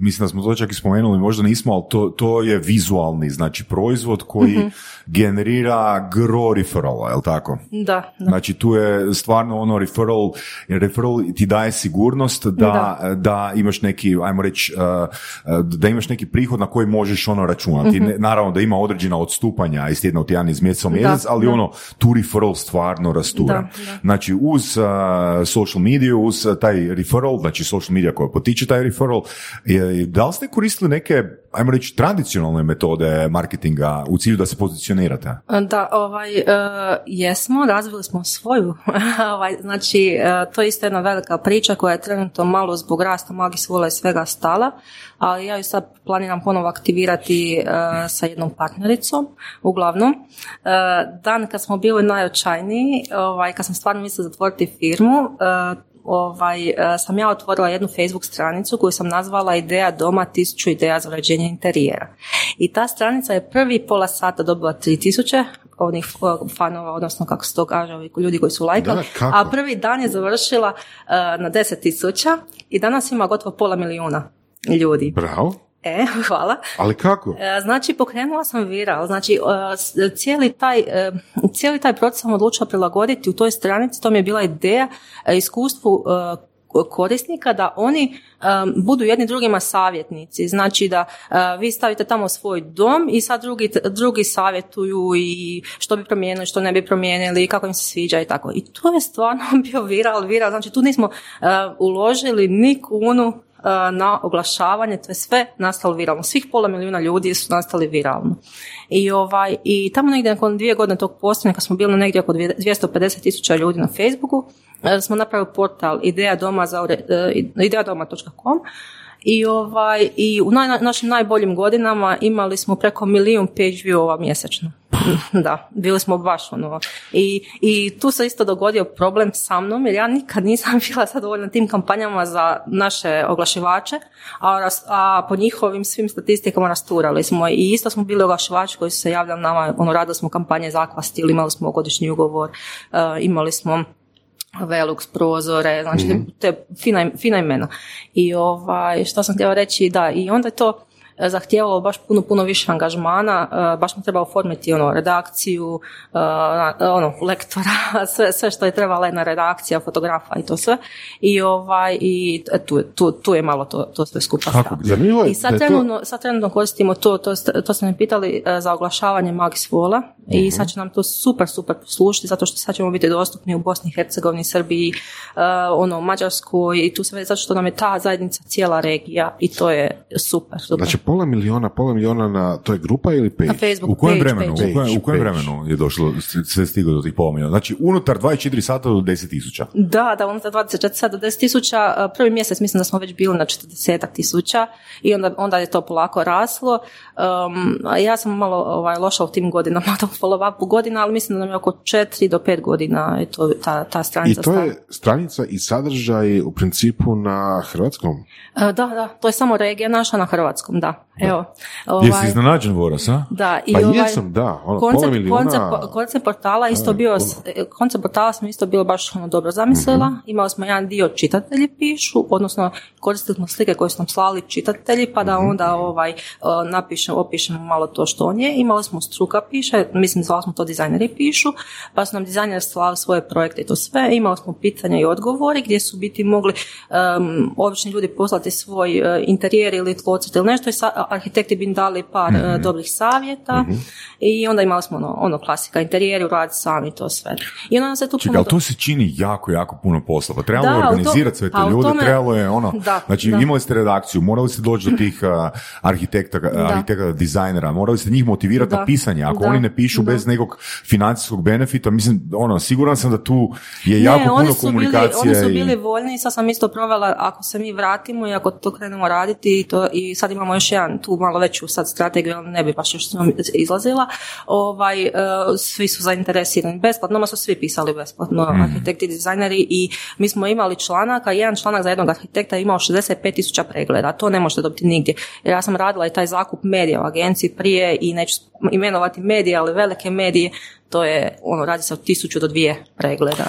mislim da smo to čak i spomenuli, možda nismo, ali to, to je vizualni, znači proizvod koji mm generira gro referrala, je li tako? Da, da. Znači tu je stvarno ono referral, referral ti daje sigurnost da, da. imaš neki, ajmo reći, da imaš neki prihod na koji možeš ono računati. mm Naravno da ima određen određena odstupanja iz tjedna u tjedan iz mjeseca u mjesec, ali ono, tu referral stvarno rastura. Znači, uz uh, social media, uz taj referral, znači social media koja potiče taj referral, je, da li ste koristili neke, ajmo reći, tradicionalne metode marketinga u cilju da se pozicionirate? Da, ovaj, uh, jesmo, razvili smo svoju. <laughs> ovaj, znači, uh, to je isto jedna velika priča koja je trenutno malo zbog rasta magis vola i svega stala, ali ja ju sad planiram ponovo aktivirati uh, sa jednom partnericom, uglavnom. Uh, dan kad smo bili najočajniji, ovaj, kad sam stvarno mislila zatvoriti firmu, uh, ovaj, sam ja otvorila jednu Facebook stranicu koju sam nazvala Ideja doma, tisuću ideja za uređenje interijera. I ta stranica je prvi pola sata dobila 3000 onih fanova, odnosno kako se to kaže, ljudi koji su lajkali, a prvi dan je završila na 10.000 i danas ima gotovo pola milijuna ljudi. Bravo. E, <laughs> hvala. Ali kako? E, znači, pokrenula sam viral. Znači, e, cijeli taj, e, cijeli taj proces sam odlučila prilagoditi u toj stranici. To mi je bila ideja, iskustvu korisnika da oni budu jedni drugima savjetnici. Znači da vi stavite tamo svoj dom i sad drugi, drugi savjetuju i što bi promijenili, što ne bi promijenili, kako im se sviđa i tako. I to je stvarno <laughs> bio viral, viral. Znači tu nismo uložili ni kunu na oglašavanje, to je sve nastalo viralno. Svih pola milijuna ljudi su nastali viralno. I, ovaj, i tamo negdje nakon dvije godine tog postojanja, kad smo bili na negdje oko 250 tisuća ljudi na Facebooku, smo napravili portal ideja doma za, ideadoma.com i, ovaj, i u naj, našim najboljim godinama imali smo preko milijun page viewova mjesečno. <laughs> da, bili smo baš ono. I, I tu se isto dogodio problem sa mnom, jer ja nikad nisam <laughs> bila zadovoljna tim kampanjama za naše oglašivače, a, a po njihovim svim statistikama rasturali smo. I isto smo bili oglašivači koji su se javljali nama, ono, radili smo kampanje za ili imali smo godišnji ugovor, uh, imali smo Velux prozore, znači mm te fina, fina imena. I ovaj, što sam htjela reći, da, i onda je to zahtijevalo baš puno, puno više angažmana, e, baš smo trebalo oformiti ono, redakciju, e, ono, lektora, <laughs> sve, sve što je trebala jedna redakcija, fotografa i to sve. I, ovaj, i tu, tu, tu je malo to, to sve skupa I sad trenutno, sad trenutno koristimo to, to, to ste me pitali za oglašavanje Magis Vola i mhm. sad će nam to super, super slušiti zato što sad ćemo biti dostupni u Bosni i Hercegovini, Srbiji, ono, Mađarskoj i tu sve, zato što nam je ta zajednica cijela regija i to je super. super. Znači pola miliona, pola miliona na, to je grupa ili page? Na Facebook, u kojem vremenu, U, kojem, u kojem vremenu je došlo, sve stiglo do tih pola miliona? Znači, unutar 24 sata do 10 tisuća? Da, da, unutar 24 sata do 10 tisuća. Prvi mjesec mislim da smo već bili na 40 tisuća i onda, onda je to polako raslo. Um, ja sam malo ovaj, loša u tim godinama, <laughs> to follow godina, ali mislim da nam je oko 4 do 5 godina je to, ta, ta stranica. I to je stranica i sadržaj u principu na hrvatskom? Uh, da, da, to je samo regija naša na hrvatskom, da. Evo, ovaj, Jesi iznenađen Voras, a? Da, i pa ovaj, jesam, da. Ono, koncept, milijuna, koncept, koncept, portala isto bio, koncept portala smo isto bilo baš ono dobro zamislila. mm Imali smo jedan dio čitatelji pišu, odnosno koristili smo slike koje su nam slali čitatelji, pa da mhm. onda ovaj, napišemo, opišemo malo to što on je. Imali smo struka piše, mislim zvali smo to dizajneri pišu, pa su nam dizajneri slali svoje projekte i to sve. Imali smo pitanja i odgovori gdje su biti mogli um, obični ljudi poslati svoj uh, interijer ili tlocrt ili nešto i sa, arhitekti bi im dali par mm dobrih savjeta mhm. i onda imali smo ono, ono klasika, interijeri, rad sami, to sve. I onda se tu Čekaj, ali to se čini jako, jako puno posla. Pa trebalo je organizirati sve te ljude, tome, trebalo je ono, da, znači da. imali ste redakciju, morali ste doći do tih uh, arhitekta, arhitekta, dizajnera, morali ste njih motivirati na pisanje. Ako oni ne pišu bez nekog financijskog benefita, mislim, ono, siguran sam da tu je jako puno oni su komunikacije. Bili, oni su i- bili voljni i sad sam isto provela, ako se mi vratimo i ako to krenemo raditi to, i sad imamo još jedan tu malo veću sad strategiju, ali ne bi baš još izlazila, ovaj, e, svi su zainteresirani besplatno, nama su svi pisali besplatno, Mhm. arhitekti, dizajneri i mi smo imali članaka, jedan članak za jednog arhitekta je imao 65 tisuća pregleda, to ne možete dobiti nigdje. Jer ja sam radila i taj zakup medija u agenciji prije i neću imenovati medije, ali velike medije, to je, ono, radi se od tisuću do dvije pregleda.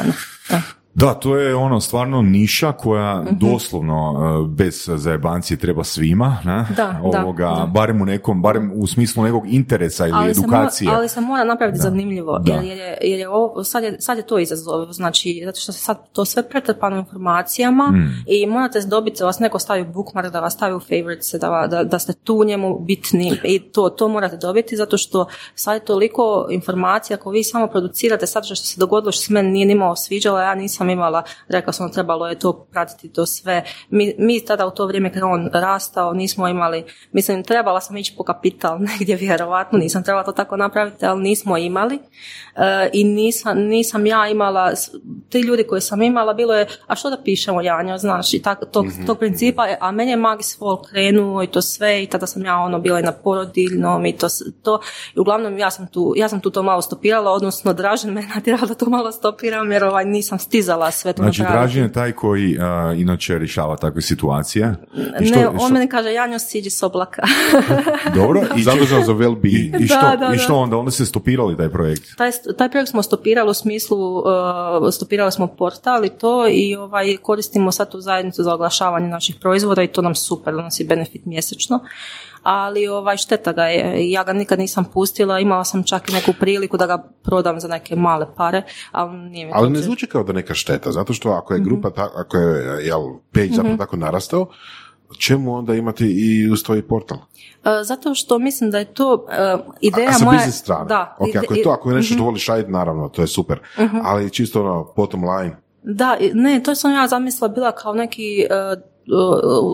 Da, to je ono stvarno niša koja doslovno e, bez zajebancije treba svima, ne? Da, Ovoga, da, da. barem u nekom, barem u smislu nekog interesa ili se edukacije. mora, ali se mora napraviti zanimljivo, Da. jer, jer, je, jer je ovo, sad, je, sad je to izazov, znači, zato što se sad to sve pretrpano informacijama Mm. i morate dobiti da vas neko stavi u bookmark, da vas stavi u favorites, da, da, da ste tu njemu bitni i to, to morate dobiti zato što sad je toliko informacija ako vi samo producirate sad što se dogodilo što se meni nije nimalo sviđalo, ja nisam imala, rekla sam trebalo je to pratiti to sve. Mi, mi tada u to vrijeme kad on rastao nismo imali, mislim trebala sam ići po kapital <laughs> negdje vjerovatno, nisam trebala to tako napraviti, ali nismo imali E, i nisam, nisam ja imala, ti ljudi koje sam imala bilo je, a što da pišemo Janja, znaš, i tak, tog, tog principa, je, a meni je Magis Vol krenuo i to sve i tada sam ja ono bila i na porodiljnom i to, to i uglavnom ja sam tu, ja sam tu to malo stopirala, odnosno Dražen me natjerala da to malo stopiram jer ovaj, nisam stizala sve to Znači. Dražen je taj koji a, inače rješava takve situacije. I što- Ne, i on što- meni kaže Janjo siđi s oblaka. <laughs> Dobro, i, <laughs> za i, well-being. i što, Da, da, i što da. onda? Onda ste stopirali taj projekt. taj, taj projekt smo stopirali u smislu, uh, stopirali smo portal i to i ovaj, koristimo sad tu zajednicu za oglašavanje naših proizvoda i to nam super donosi benefit mjesečno. Ali ovaj, šteta ga je, ja ga nikad nisam pustila, imala sam čak i neku priliku da ga prodam za neke male pare, ali nije mi Ali ne zvuči kao da neka šteta, zato što ako Mhm. je grupa, ta, ako je jel, page zapravo tako narastao, čemu onda imati i uz tvoj portal? E, Zato što mislim da je to uh, ideja A sa moja... biznis strane. Da, ok, ide- ako je to, ako je nešto Mhm. što voliš raditi, naravno, to je super. Ali čisto ono, bottom line. Da, ne, to sam ja zamislila bila kao neki, uh,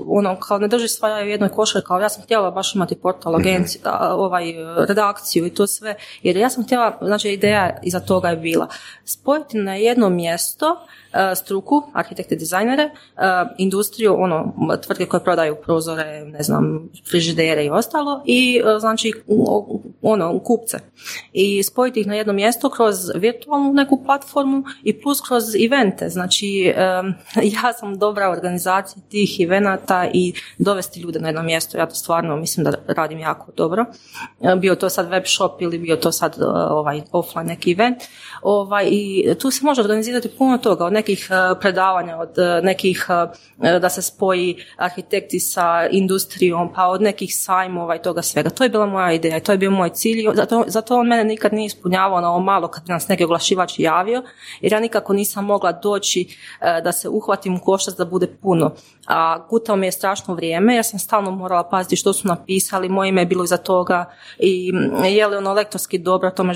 ono, kao ne drži sva u jednoj košari, kao ja sam htjela baš imati portal, agenciju, a, ovaj, uh, redakciju i to sve, jer ja sam htjela, znači ideja iza toga je bila. Spojiti na jedno mjesto uh, struku, arhitekte, dizajnere, uh, industriju, ono, tvrtke koje prodaju prozore, ne znam, frižidere i ostalo, i uh, znači, ono, kupce. I spojiti ih na jedno mjesto kroz virtualnu neku platformu i plus kroz evente. Znači, <laughs> ja sam dobra u organizaciji tih evenata i dovesti ljude na jedno mjesto. Ja to stvarno mislim da radim jako dobro. E, Bio to sad web shop ili bio to sad e, ovaj offline neki event. Ovaj, I tu se može organizirati puno toga, od nekih e, predavanja, od e, nekih e, da se spoji arhitekti sa industrijom, pa od nekih sajmova i toga svega. To je bila moja ideja i to je bio moj cilj. Zato, zato on mene nikad nije ispunjavao na ovo malo kad bi nas neki oglašivač javio, jer ja nikako nisam mogla doći da se uhvatim u koštac da bude puno. A gutao mi je strašno vrijeme, ja sam stalno morala paziti što su napisali, moje ime je bilo iza toga i je li ono lektorski dobro, to me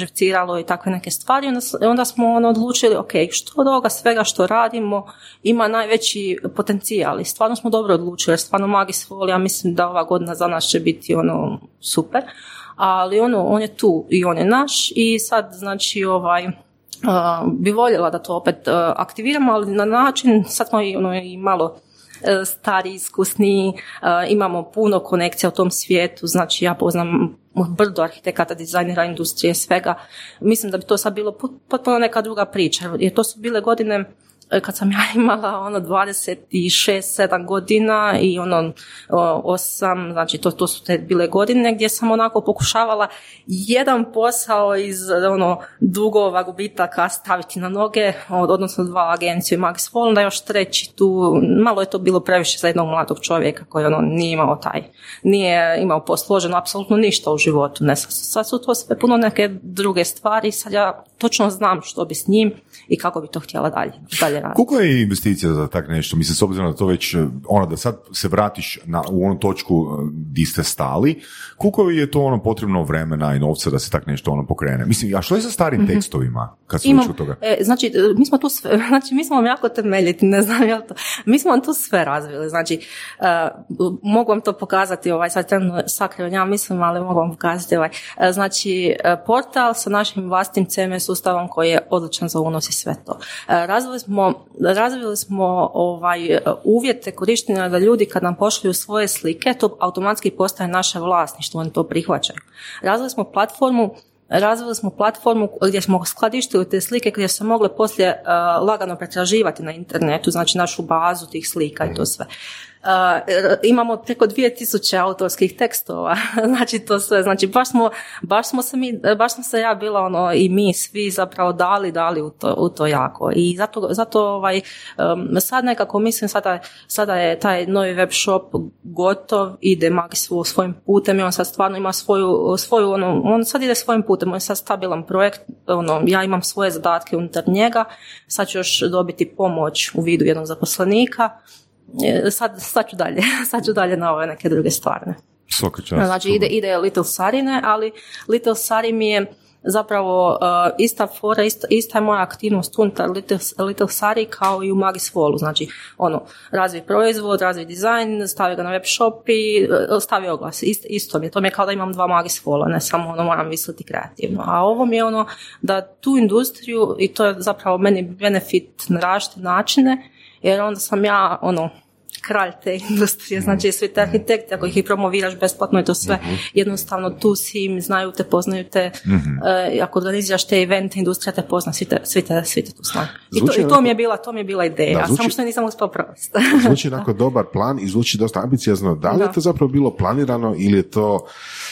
i takve neke stvari. Onda, onda smo ono odlučili, ok, što od ovoga svega što radimo ima najveći potencijal i stvarno smo dobro odlučili, jer stvarno Magis Vol, ja mislim da ova godina za nas će biti ono super, ali ono, on je tu i on je naš i sad znači ovaj, Uh, bi voljela da to opet uh, aktiviramo, ali na način, sad smo i, ono, i malo uh, stari, iskusni, imamo puno konekcija u tom svijetu, znači ja poznam brdo arhitekata, dizajnera, industrije, svega. Mislim da bi to sad bilo pot- potpuno neka druga priča, jer to su bile godine kad sam ja <laughs> imala ono 26-7 godina i ono 8, znači to, to su te bile godine gdje sam onako pokušavala jedan posao iz ono dugova gubitaka staviti na noge, od- odnosno dva agencije i Max Fall, onda još treći tu, malo je to bilo previše za jednog mladog čovjeka koji ono nije imao taj, nije imao posloženo apsolutno ništa u životu, ne, sad su to sve puno neke druge stvari, sad ja točno znam što bi s njim i kako bi to htjela dalje, dalje dalje raditi. Koliko je investicija za tak nešto? Mislim, s obzirom na to već, ono, da sad se vratiš na, u onu točku uh, di ste stali, koliko je to ono potrebno vremena i novca da se tak nešto ono pokrene? Mislim, a što je sa starim Mhm. tekstovima, kad se Imam- toga? E, znači, e, mi smo tu sve, <laughs> znači, mi smo vam jako temeljiti, ne znam jel to, mi smo vam tu sve razvili, znači, e, mogu vam to pokazati, ovaj, sad trenutno sakrivam, ja mislim, ali mogu vam pokazati, ovaj, e, znači, e, portal sa našim vlastnim CMS sustavom koji je odličan za unos i sve to. E, razvili smo, razvili smo ovaj, uvjete korištenja da ljudi kad nam pošalju svoje slike, to automatski postaje naše vlasništvo, oni to prihvaćaju. Razvili smo platformu Razvili smo platformu gdje smo skladištili te slike gdje se mogle poslije uh, lagano pretraživati na internetu, znači našu bazu tih slika i to sve. Uh, imamo preko 2000 autorskih tekstova, <laughs> znači to sve, znači baš smo, baš smo se mi, baš smo se ja bila ono i mi svi zapravo dali, dali u to, u to jako. I zato, zato ovaj, um, sad nekako mislim sada, sada je taj novi web shop gotov, ide Magis svo- svojim putem i on sad stvarno ima svoju, svoju ono, on sad ide svojim putem, on je sad stabilan projekt, ono, ja imam svoje zadatke unutar njega, sad ću još dobiti pomoć u vidu jednog zaposlenika, sad, sad ću dalje, <laughs> sad ću dalje na ove neke druge stvari. Svaka čast. Znači ide, ide Little Sarine, ali Little Sari mi je zapravo uh, ista fora, ista, ista je moja aktivnost unutar Little, Little Sari kao i u Magis Wallu. Znači, ono, razvij proizvod, razvij dizajn, stavi ga na web shop i uh, stavi oglas. Ist, isto mi je. To mi je kao da imam dva Magis Walla, ne samo ono moram misliti kreativno. A ovo mi je ono da tu industriju, i to je zapravo meni benefit na različite načine, jer onda sam ja, ono, kralj te industrije, znači svi te arhitekti, ako ih i promoviraš besplatno i to sve, jednostavno tu si im, znaju te, poznaju te, e, ako organiziraš te evente, industrija te pozna, svi te, svi te, svi te tu znaju. I to, i to mi je bila, to mi je bila ideja, Da, zvuči- samo što je nisam uspela provesti. <laughs> Zvuči onako dobar plan i zvuči dosta ambiciozno. Da li je Da. to zapravo bilo planirano ili je to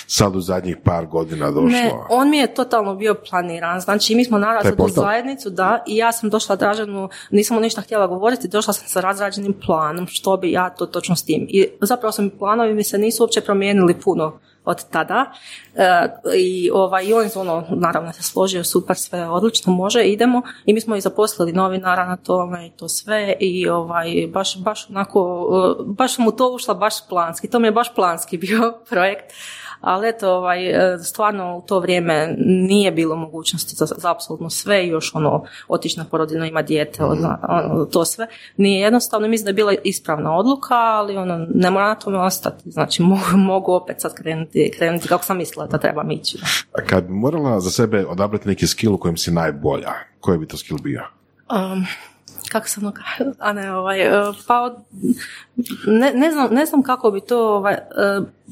sad u zadnjih par godina došlo? Ne, on mi je totalno bio planiran. Znači, mi smo narasli Taj u zajednicu, da, i ja sam došla Dražanu, nisam mu ništa htjela govoriti, došla sam sa razrađenim planom, što bi ja to točno s tim. I zapravo sam planovi mi se nisu uopće promijenili puno od tada. E, I ovaj, i on ono, naravno se složio, super, sve odlično, može, idemo. I mi smo i zaposlili novinara na tome i to sve i ovaj, baš, baš onako, e, baš sam u to ušla baš planski. To mi je baš planski <laughs> bio projekt. Ali eto, ovaj, e, stvarno u to vrijeme nije bilo mogućnosti za, za apsolutno sve i još ono, otići na porodiljno ima dijete, ono, ono, to sve. Nije jednostavno, mislim da je bila ispravna odluka, ali ono, ne mora na tome ostati. Znači, <laughs> mogu, mogu opet sad krenuti, krenuti kako sam mislila da trebam ići. A kad bi morala za sebe odabrati neki skill u kojem si najbolja, koji bi to skill bio? Um, kako sam <laughs> a ne, ovaj, e, pa od- ne, ne, znam, ne znam kako bi to ovaj, e,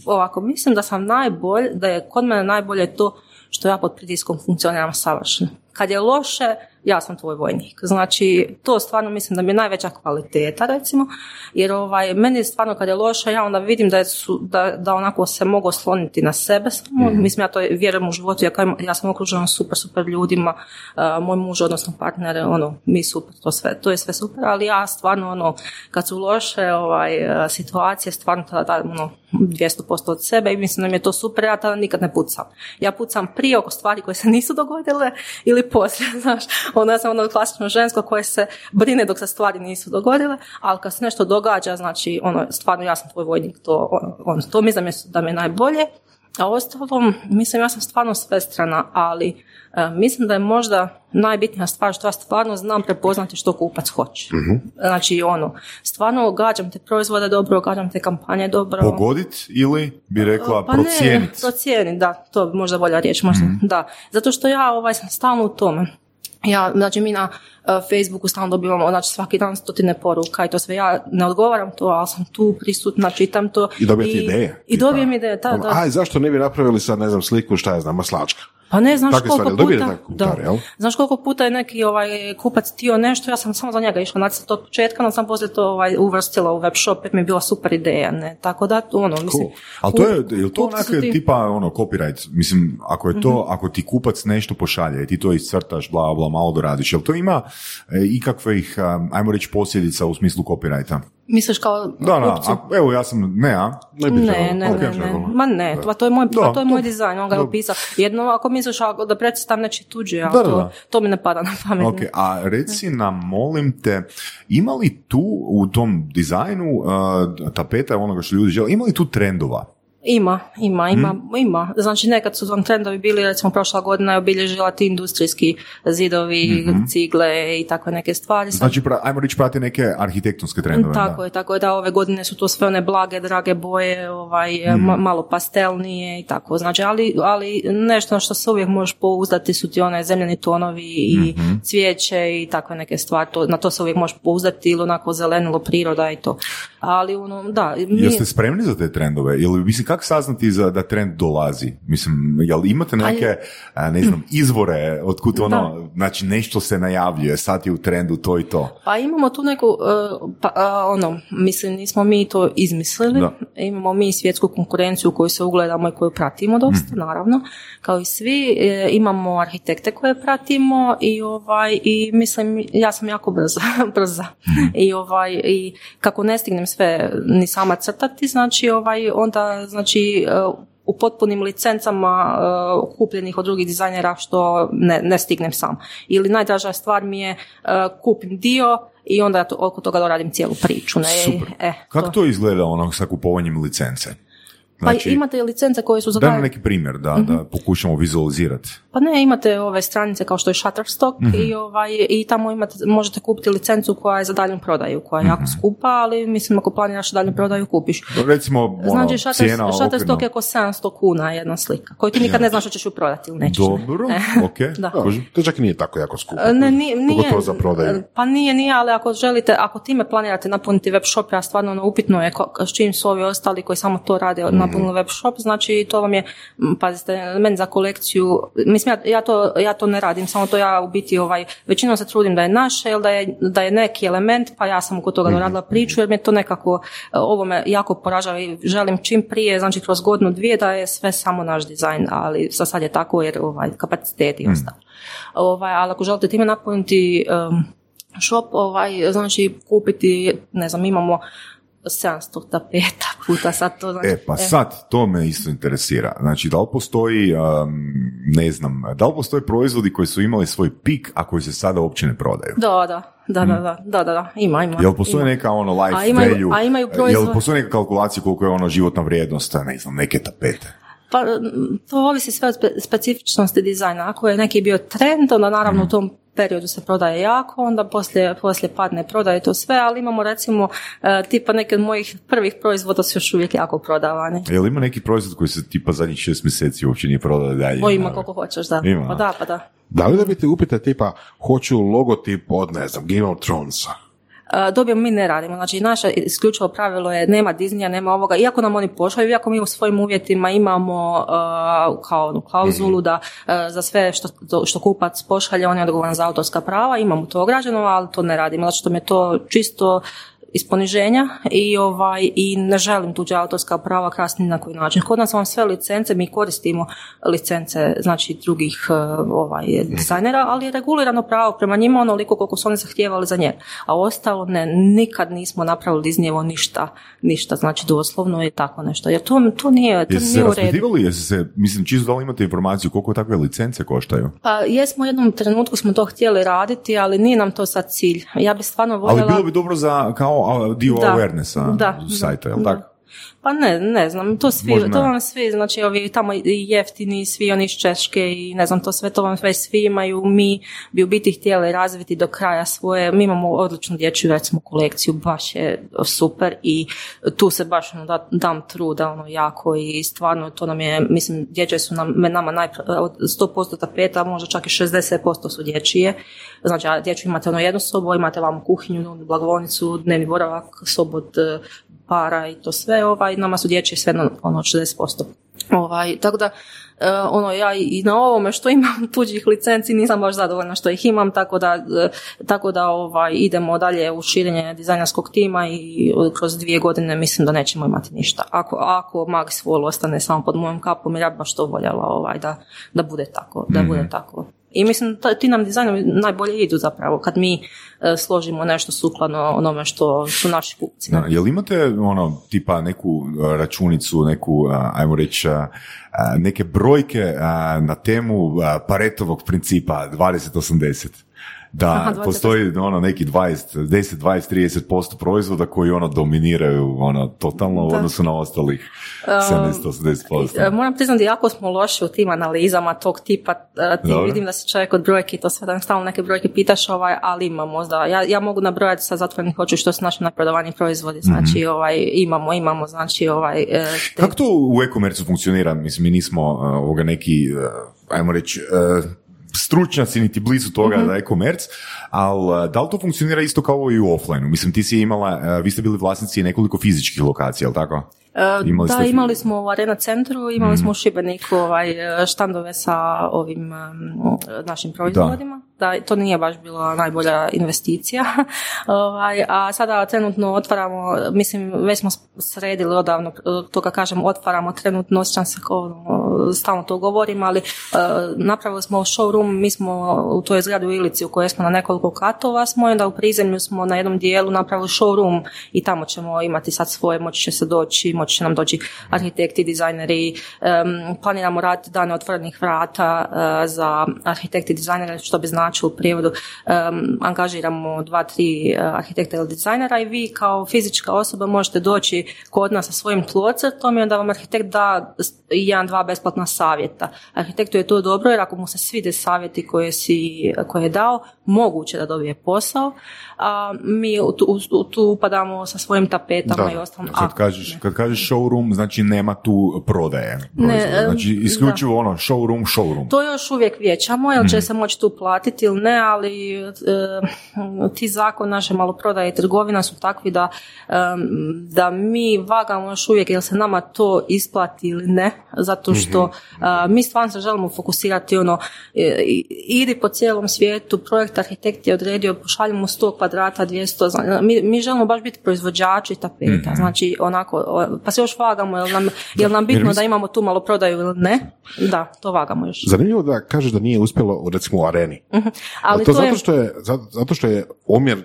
ovako, mislim da sam najbolj, da je kod mene najbolje to što ja pod pritiskom funkcioniram savršeno. Kad je loše, ja sam tvoj vojnik. Znači, to stvarno mislim da mi je najveća kvaliteta, recimo, jer ovaj, meni je stvarno kad je loše, ja onda vidim da, je su, da, da onako se mogu osloniti na sebe samo. Mislim, ja to vjerujem u životu, ja, kao, ja sam okružena super, super ljudima, a, moj muž, odnosno partner, ono, mi super, to sve, to je sve super, ali ja stvarno, ono, kad su loše ovaj, a, situacije, stvarno tada dajem, ono, 200% od sebe i mislim da mi je to super, ja tada nikad ne pucam. Ja pucam prije oko stvari koje se nisu dogodile ili poslije, <laughs> znaš, <laughs> onda sam ono klasično žensko koje se brine dok se stvari nisu dogodile, ali kad se nešto događa, znači, ono, stvarno ja sam tvoj vojnik, to, ono, to mislim da mi je- da mi je najbolje. A ostalom, mislim, ja sam stvarno svestrana, ali e, mislim da je možda najbitnija stvar što ja stvarno znam prepoznati što kupac hoće. Znači, ono, stvarno gađam te proizvode dobro, gađam te kampanje dobro. Pogodit ili bi rekla Pa ne, procijenit? procijenit, da, to bi možda bolja riječ, možda, da. Zato što ja ovaj, sam stalno u tome. Ja, znači mi na uh, Facebooku stalno dobivamo, znači svaki dan stotine poruka i to sve. Ja ne odgovaram to, ali sam tu prisutna, čitam to. I dobijete ideje? I dobijem ideje, da, ono, da. Aj, zašto ne bi napravili sad, ne znam, sliku, šta je znam, maslačka? Pa ne, znaš Takve koliko stvari, puta, jel? znaš koliko puta je neki ovaj kupac htio nešto, ja sam samo za njega išla nacrt od početka, no sam poslije to ovaj, uvrstila u web shop, jer mi je bila super ideja, ne, tako da, ono, mislim. Ali to je, je to onak ti- tipa ono copyright? Mislim, ako je to, ako ti kupac nešto pošalje ti to iscrtaš, bla, bla, malo doradiš, jel to ima e, ikakvih, ajmo reći, posljedica u smislu copyrighta? Misliš kao Da, da, a, evo ja sam, ne, a? Ne, bi Ne, trebalo. ne, ne, ne, ma ne, pa to je moj, Da, pa to je moj to- dizajn, on ga je da. opisao. Jedno, ako misliš ako da predstavim tuđi, Da, da, to, da. to mi ne pada na pamet. Ok, a reci nam, molim te, ima li tu u tom dizajnu uh, tapeta onoga što ljudi žele, ima li tu trendova? Ima, ima, ima, Mhm. ima. Znači nekad su vam trendovi bili, recimo prošla godina je obilježila ti industrijski zidovi, cigle i takve neke stvari. Znači, pra, ajmo reći, prati neke arhitektonske trendove. Tako da. je, tako je da ove godine su to sve one blage, drage boje, ovaj, Mhm. ma- malo pastelnije i tako. Znači, ali, ali nešto na što se uvijek možeš pouzdati su ti one zemljeni tonovi i Mhm. cvijeće i takve neke stvari. To, na to se uvijek možeš pouzdati ili onako zelenilo priroda i to. Ali ono, da. mi- Jeste spremni za te trendove? Ili, mislim, kako saznati za, da trend dolazi? Mislim, jel imate neke, a, ne znam, <clears throat> izvore od kud ono, znači nešto se najavljuje, sad je u trendu to i to. Pa imamo tu neku, uh, pa, uh, ono, mislim, nismo mi to izmislili, Da. imamo mi svjetsku konkurenciju koju se ugledamo i koju pratimo dosta, naravno, kao i svi, E, imamo arhitekte koje pratimo i ovaj, i mislim, ja sam jako brza, <laughs> brza, i ovaj, i kako ne stignem sve ni sama crtati, znači, ovaj, onda, znači, uh, u potpunim licencama uh, kupljenih od drugih dizajnera što ne, ne stignem sam. Ili najdraža stvar mi je uh, kupim dio i onda ja to, oko toga doradim cijelu priču. Ne? Super. E, Kako to izgleda ono sa kupovanjem licence? Pa imate i licence koje su za Daj neki primjer da, da pokušamo vizualizirati. Pa ne, imate ove stranice kao što je Shutterstock Mhm. i, ovaj, i tamo imate, možete kupiti licencu koja je za daljnju prodaju, koja je Mhm. jako skupa, ali mislim ako planiraš daljnju prodaju kupiš. Recimo, ono, Znači, Shutter, cijena Shutterstock je oko 700 kuna jedna slika, koju ti nikad ne znaš što ćeš ju prodati ili nećeš. Dobro, ok. <laughs> Da. Može. To čak nije tako jako skupo. E, Ne, nije, nije, Pogotovo za prodaju. Pa nije, nije, ali ako želite, ako time planirate napuniti web shop, ja stvarno ono, upitno je ko- s čim su ovi ostali koji samo to rade Mhm. napunili web shop, znači to vam je, pazite, meni za kolekciju, mislim ja, ja, to, ja to ne radim, samo to ja u biti ovaj, većinom se trudim da je naše ili da je, da je neki element, pa ja sam oko toga Mhm. doradila priču jer me to nekako, e, ovo me jako poražava i želim čim prije, znači kroz godinu dvije da je sve samo naš dizajn, ali za sad je tako jer ovaj, kapaciteti i ostalo. Ovaj, ali ako želite time napuniti um, shop, ovaj, znači kupiti, ne znam, imamo 700 tapeta puta sad to znači, E, pa sad, to me isto interesira. Znači, da li postoji, um, ne znam, da li postoje proizvodi koji su imali svoj pik, a koji se sada uopće ne prodaju? Da, da, da, da, da, da, da, da, ima, ima. Jel postoji ima. neka ono life A imaju- value? a imaju Jel proizvod- postoji neka kalkulacija koliko je ono životna vrijednost, ne znam, neke tapete? Pa to ovisi sve od spe- specifičnosti dizajna. Ako je neki bio trend, onda naravno u tom periodu se prodaje jako, onda poslije, poslije padne prodaje to sve, ali imamo recimo e, tipa neke od mojih prvih proizvoda su još uvijek jako prodavani. Jel ima neki proizvod koji se tipa zadnjih šest mjeseci uopće nije prodao dalje? O, ima koliko hoćeš, da. Ima. Pa da, pa da. Da li da bi te upite tipa hoću logotip od, ne znam, Game of Thronesa? Dobijemo mi ne radimo. Znači, naše isključivo pravilo je nema Disneya, nema ovoga. Iako nam oni pošalju, iako mi u svojim uvjetima imamo e, kao onu klauzulu da e, za sve što, što kupac pošalje, on je odgovoran za autorska prava, imamo to ograđeno, ali to ne radimo. Znači, što mi je to čisto iz poniženja i ovaj i ne želim tuđa autorska prava krasni na koji način. Kod nas vam sve licence, mi koristimo licence znači drugih e, ovaj dizajnera, ali je regulirano pravo prema njima onoliko koliko su oni zahtijevali za nje. A ostalo ne, nikad nismo napravili Disneyevo ništa, ništa, znači doslovno je tako nešto. Jer to, to nije, to nije u redu. jeste se, mislim, čisto da li imate informaciju koliko takve licence koštaju? Pa jesmo u jednom trenutku smo to htjeli raditi, ali nije nam to sad cilj. Ja bi stvarno Ali voljela... bilo bi dobro za, kao dio Da. awarenessa Da, sajta, jel da. tako? Pa ne, ne znam, to svi, Možda to vam svi, znači ovi tamo jeftini, svi oni iz Češke i ne znam, to sve, to vam sve svi imaju, mi bi u biti htjeli razviti do kraja svoje, mi imamo odličnu dječju recimo kolekciju, baš je super i tu se baš ono, da, dam truda ono jako i stvarno to nam je, mislim, dječje su nam, nama najpre, od 100% tapeta, možda čak i 60% su dječije, znači a dječju imate ono jednu sobu, imate vam kuhinju, blagovonicu, dnevni boravak, sobu od e, para i to sve, ovaj, nama su dječje sve na ono 60%. Ovaj, tako da, e, ono, ja i na ovome što imam <laughs> tuđih licenci nisam baš zadovoljna što ih imam, tako da, e, tako da ovaj, idemo dalje u širenje dizajnerskog tima i kroz dvije godine mislim da nećemo imati ništa. Ako, ako Max Wall ostane samo pod mojom kapom, ja bi baš to voljela ovaj, da, da bude tako, da bude tako. I mislim, da ti nam dizajnovi najbolje idu zapravo kad mi e, složimo nešto sukladno onome što su naši kupci. Da, jel imate ono, tipa neku e, računicu, neku, a, ajmo reći, a, neke brojke na temu Paretovog principa 20-80? Da Aha, 20%. <laughs> postoji ono neki 20, 10, 20, 30% proizvoda koji ono dominiraju ono totalno u Da. odnosu na ostalih 70, 80%. E, Moram priznati, jako smo loši u tim analizama tog tipa. e, Ti vidim da si čovjek od brojki, to sve da stalno neke brojke pitaš, ovaj, ali ima možda. Ja, ja mogu nabrojati sa zatvorenih očiju što su naši napredovani proizvodi. Znači, ovaj, imamo, imamo, znači, ovaj... e, te- Kako to u e-komercu funkcionira? Mislim, mi nismo uh, ovoga neki, uh, ajmo reći, uh, stručnjaci niti blizu toga da je komerc, ali uh, da li to funkcionira isto kao i u offline Mislim, ti si imala, uh, vi ste bili vlasnici nekoliko fizičkih lokacija, jel tako? E, Imali da, ste- imali smo u Arena centru, imali smo u Šibeniku ovaj, e, štandove sa ovim našim proizvodima. Da. To nije baš bila najbolja investicija. <laughs> ovaj, a sada trenutno otvaramo, mislim, već smo sredili odavno, e, to kad kažem otvaramo, trenutno osjećam se kao ono, stalno to govorim, ali e, napravili smo showroom, mi smo u toj zgradi u Ilici u kojoj smo na nekoliko katova smo onda u prizemlju smo na jednom dijelu napravili showroom i tamo ćemo imati sad svoje, moći će se doći, moći će nam doći arhitekti, dizajneri, planiramo raditi dane otvorenih vrata e, za arhitekti dizajnere, što bi značilo u prijevodu, em, angažiramo dva, tri e, arhitekta ili dizajnera i vi kao fizička osoba možete doći kod nas sa svojim tlocrtom i onda vam arhitekt da jedan, dva besplatna savjeta. Arhitektu je to dobro jer ako mu se svide savjeti koje, si, koje je dao, moguće da dobije posao, a mi tu, tu upadamo sa svojim tapetama Da. i ostalim. Kad kažeš, kad kažeš showroom, znači nema tu prodaje. Ne, znači, isključivo ono, showroom, showroom. To još uvijek vijećamo, jer će se moći tu platiti ili ne, ali e, ti zakon naše maloprodaje i trgovina su takvi da, e, da mi vagamo još uvijek jel se nama to isplati ili ne, zato što e, mi stvarno se želimo fokusirati ono, e, idi po cijelom svijetu, projekt arhitekt je odredio, pošaljemo 100 kvadrata, 200, zna- mi, mi želimo baš biti proizvođači tapeta, znači onako, pa se još vagamo, jel nam, jel nam bitno mislim- da imamo tu maloprodaju ili ne, da, to vagamo još. Zanimljivo da kažeš da nije uspjelo recimo u areni. Ali to, to, je, zato, što je, zato, što je omjer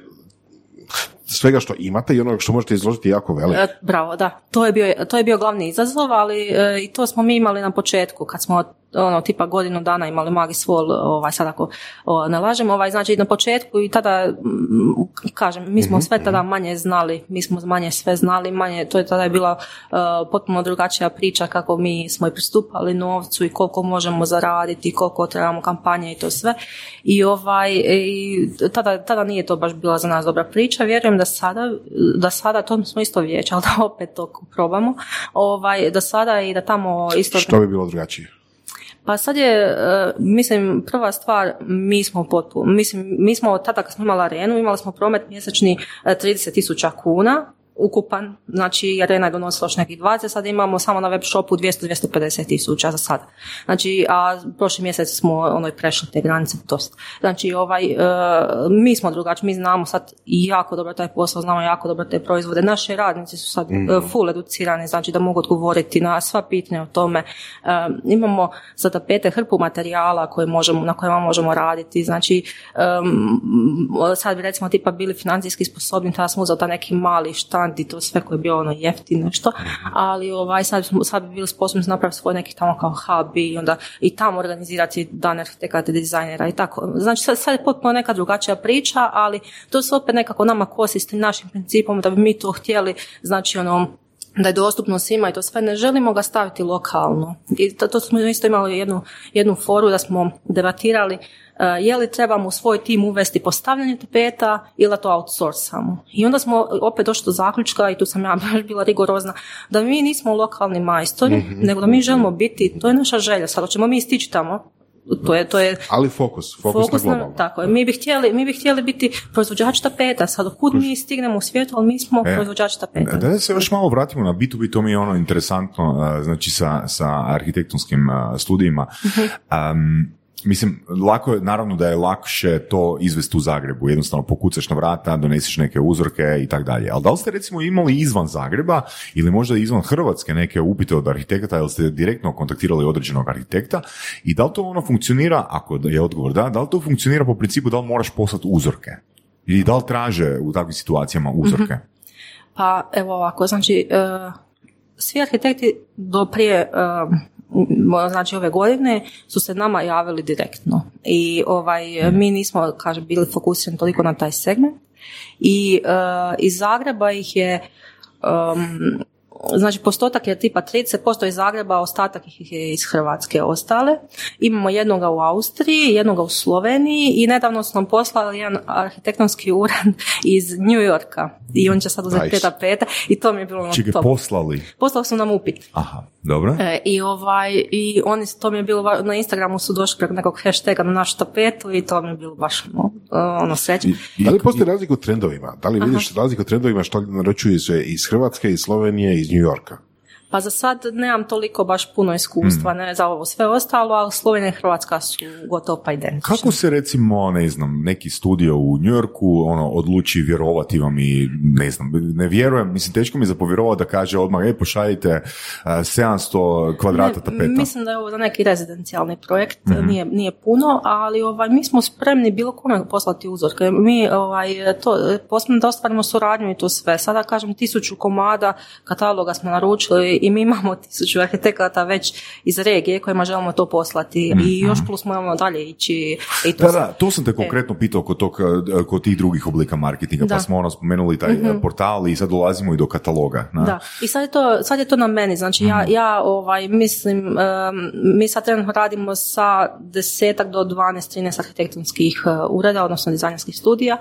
svega što imate i onoga što možete izložiti jako velik. e, bravo, da, to je bio, to je bio glavni izazov, ali e, i to smo mi imali na početku, kad smo ono, tipa godinu dana imali Magis Wall, ovaj, sad ako o, ne lažem, ovaj, znači na početku i tada, mm, kažem, mi smo sve tada manje znali, mi smo manje sve znali, manje, to je tada je bila e, potpuno drugačija priča kako mi smo i pristupali novcu i koliko možemo zaraditi, koliko trebamo kampanje i to sve. I ovaj, i tada, tada nije to baš bila za nas dobra priča, vjerujem da sada, da sada, to smo isto vijeća, ali da opet to probamo, ovaj, da sada i da tamo isto... Što bi bilo drugačije? Pa sad je, e, mislim, prva stvar, mi smo potpuno, mislim, mi smo tada kad smo imali arenu, imali smo promet mjesečni e, 30 tisuća kuna, ukupan, znači arena je donosila još nekih 20, sad imamo samo na web shopu 200-250 tisuća za sad. Znači, a prošli mjesec smo onoj prešli te granice dosta. Znači, ovaj, e, mi smo drugačiji, mi znamo sad jako dobro taj posao, znamo jako dobro te proizvode. Naši radnici su sad e, full educirani, znači da mogu odgovoriti na sva pitanja o tome. E, imamo za tapete hrpu materijala koje možemo, na kojima možemo raditi, znači em, sad bi recimo tipa bili financijski sposobni, tada smo uzeli taj neki mali štand i to sve koje je bilo ono jeftino nešto, ali ovaj, sad, smo, sad bi bili sposobni napraviti svoj neki tamo kao hub i onda i tamo organizirati dan arhitekata, dizajnera i tako. Znači sad, sad je potpuno neka drugačija priča, ali to se opet nekako nama kosi s tim našim principom da bi mi to htjeli, znači ono, da je dostupno svima i to sve, ne želimo ga staviti lokalno. I to, to smo isto imali jednu, jednu foru da smo debatirali uh, je li trebamo u svoj tim uvesti postavljanje tapeta ili da to outsourcamo. I onda smo opet došli do zaključka i tu sam ja <laughs> baš bila rigorozna, da mi nismo lokalni majstori, nego da mi želimo biti, to je naša želja, sad hoćemo mi stići tamo, to je, to je Ali fokus, fokus, fokus na globalno. tako je. Mi bi htjeli, mi bi htjeli biti proizvođači tapeta, sad kud mi stignemo u svijetu, ali mi smo E, proizvođači tapeta. Da, se još malo vratimo na B2B, to mi je ono interesantno, a, znači sa, sa arhitektonskim a, studijima. Mhm. Mislim, lako je, naravno da je lakše to izvesti u Zagrebu, jednostavno pokucaš na vrata, donesiš neke uzorke i tako dalje. Ali da li ste recimo imali izvan Zagreba ili možda izvan Hrvatske neke upite od arhitekata ili ste direktno kontaktirali određenog arhitekta i da li to ono funkcionira, ako je odgovor da, da li to funkcionira po principu da li moraš poslati uzorke? I da li traže u takvim situacijama uzorke? Mhm. Pa evo ovako, znači uh, svi arhitekti do prije uh, znači ove godine su se nama javili direktno. I ovaj mi nismo kažem bili fokusirani toliko na taj segment. I uh, iz Zagreba ih je um, znači postotak je tipa 30% iz Zagreba, ostatak ih je iz Hrvatske ostale. Imamo jednoga u Austriji, jednoga u Sloveniji i nedavno su nam poslali jedan arhitektonski <laughs> uran iz New Yorka i on će sad uzeti peta peta i to mi je bilo ono top. poslali? Poslali su nam upit. Aha, dobro. E, I ovaj, i oni, to mi je bilo, na Instagramu su došli preko nekog hashtaga na našu tapetu i to mi je bilo baš ono, ono sreće. Da li postoji razlika u trendovima? Da li vidiš razliku u trendovima što naručuju se iz Hrvatske, iz Slovenije, iz New Yorka? Pa za sad nemam toliko baš puno iskustva ne, za ovo sve ostalo, ali Slovenija i Hrvatska su gotovo pa identične. Kako se recimo, ne znam, neki studio u New Yorku ono, odluči vjerovati vam i ne znam, ne vjerujem, mislim teško mi je zapovjerovati da kaže odmah, e pošaljite 700 kvadrata tapeta. Mislim da je ovo za neki rezidencijalni projekt, mhm. nije, nije puno, ali ovaj, mi smo spremni bilo kome poslati uzorke. Mi ovaj, to, posebno da ostvarimo suradnju i to sve. Sada kažem tisuću komada kataloga smo naručili i mi imamo tisuću arhitekata već iz regije kojima želimo to poslati i mhm. još plus moramo dalje ići. I to da, da, to sam te e. konkretno pitao kod, tog, e, kod tih drugih oblika marketinga, pa smo ono spomenuli taj mm portal i sad dolazimo i do kataloga. Da, i sad je, to, sad je to na meni, znači ja, mhm. ja ovaj, mislim, mi sad trenutno radimo sa desetak do 12-13 arhitektonskih e, ureda, odnosno dizajnerskih studija,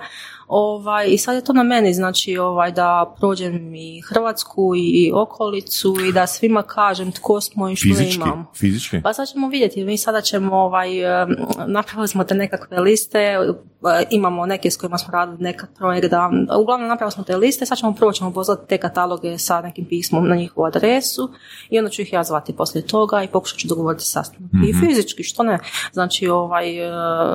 Ovaj, I sad je to na meni, znači ovaj, da prođem i Hrvatsku i okolicu i da svima kažem tko smo i što fizički, imamo. Fizički? Pa sad ćemo vidjeti, mi sada ćemo, ovaj, napravili smo te nekakve liste, E, imamo neke s kojima smo radili neka projekt, da, uglavnom napravili smo te liste, sad ćemo prvo ćemo poslati te kataloge sa nekim pismom na njihovu adresu i onda ću ih ja zvati poslije toga i pokušat ću dogovoriti sastanak. I mhm. fizički, što ne? Znači, ovaj, e,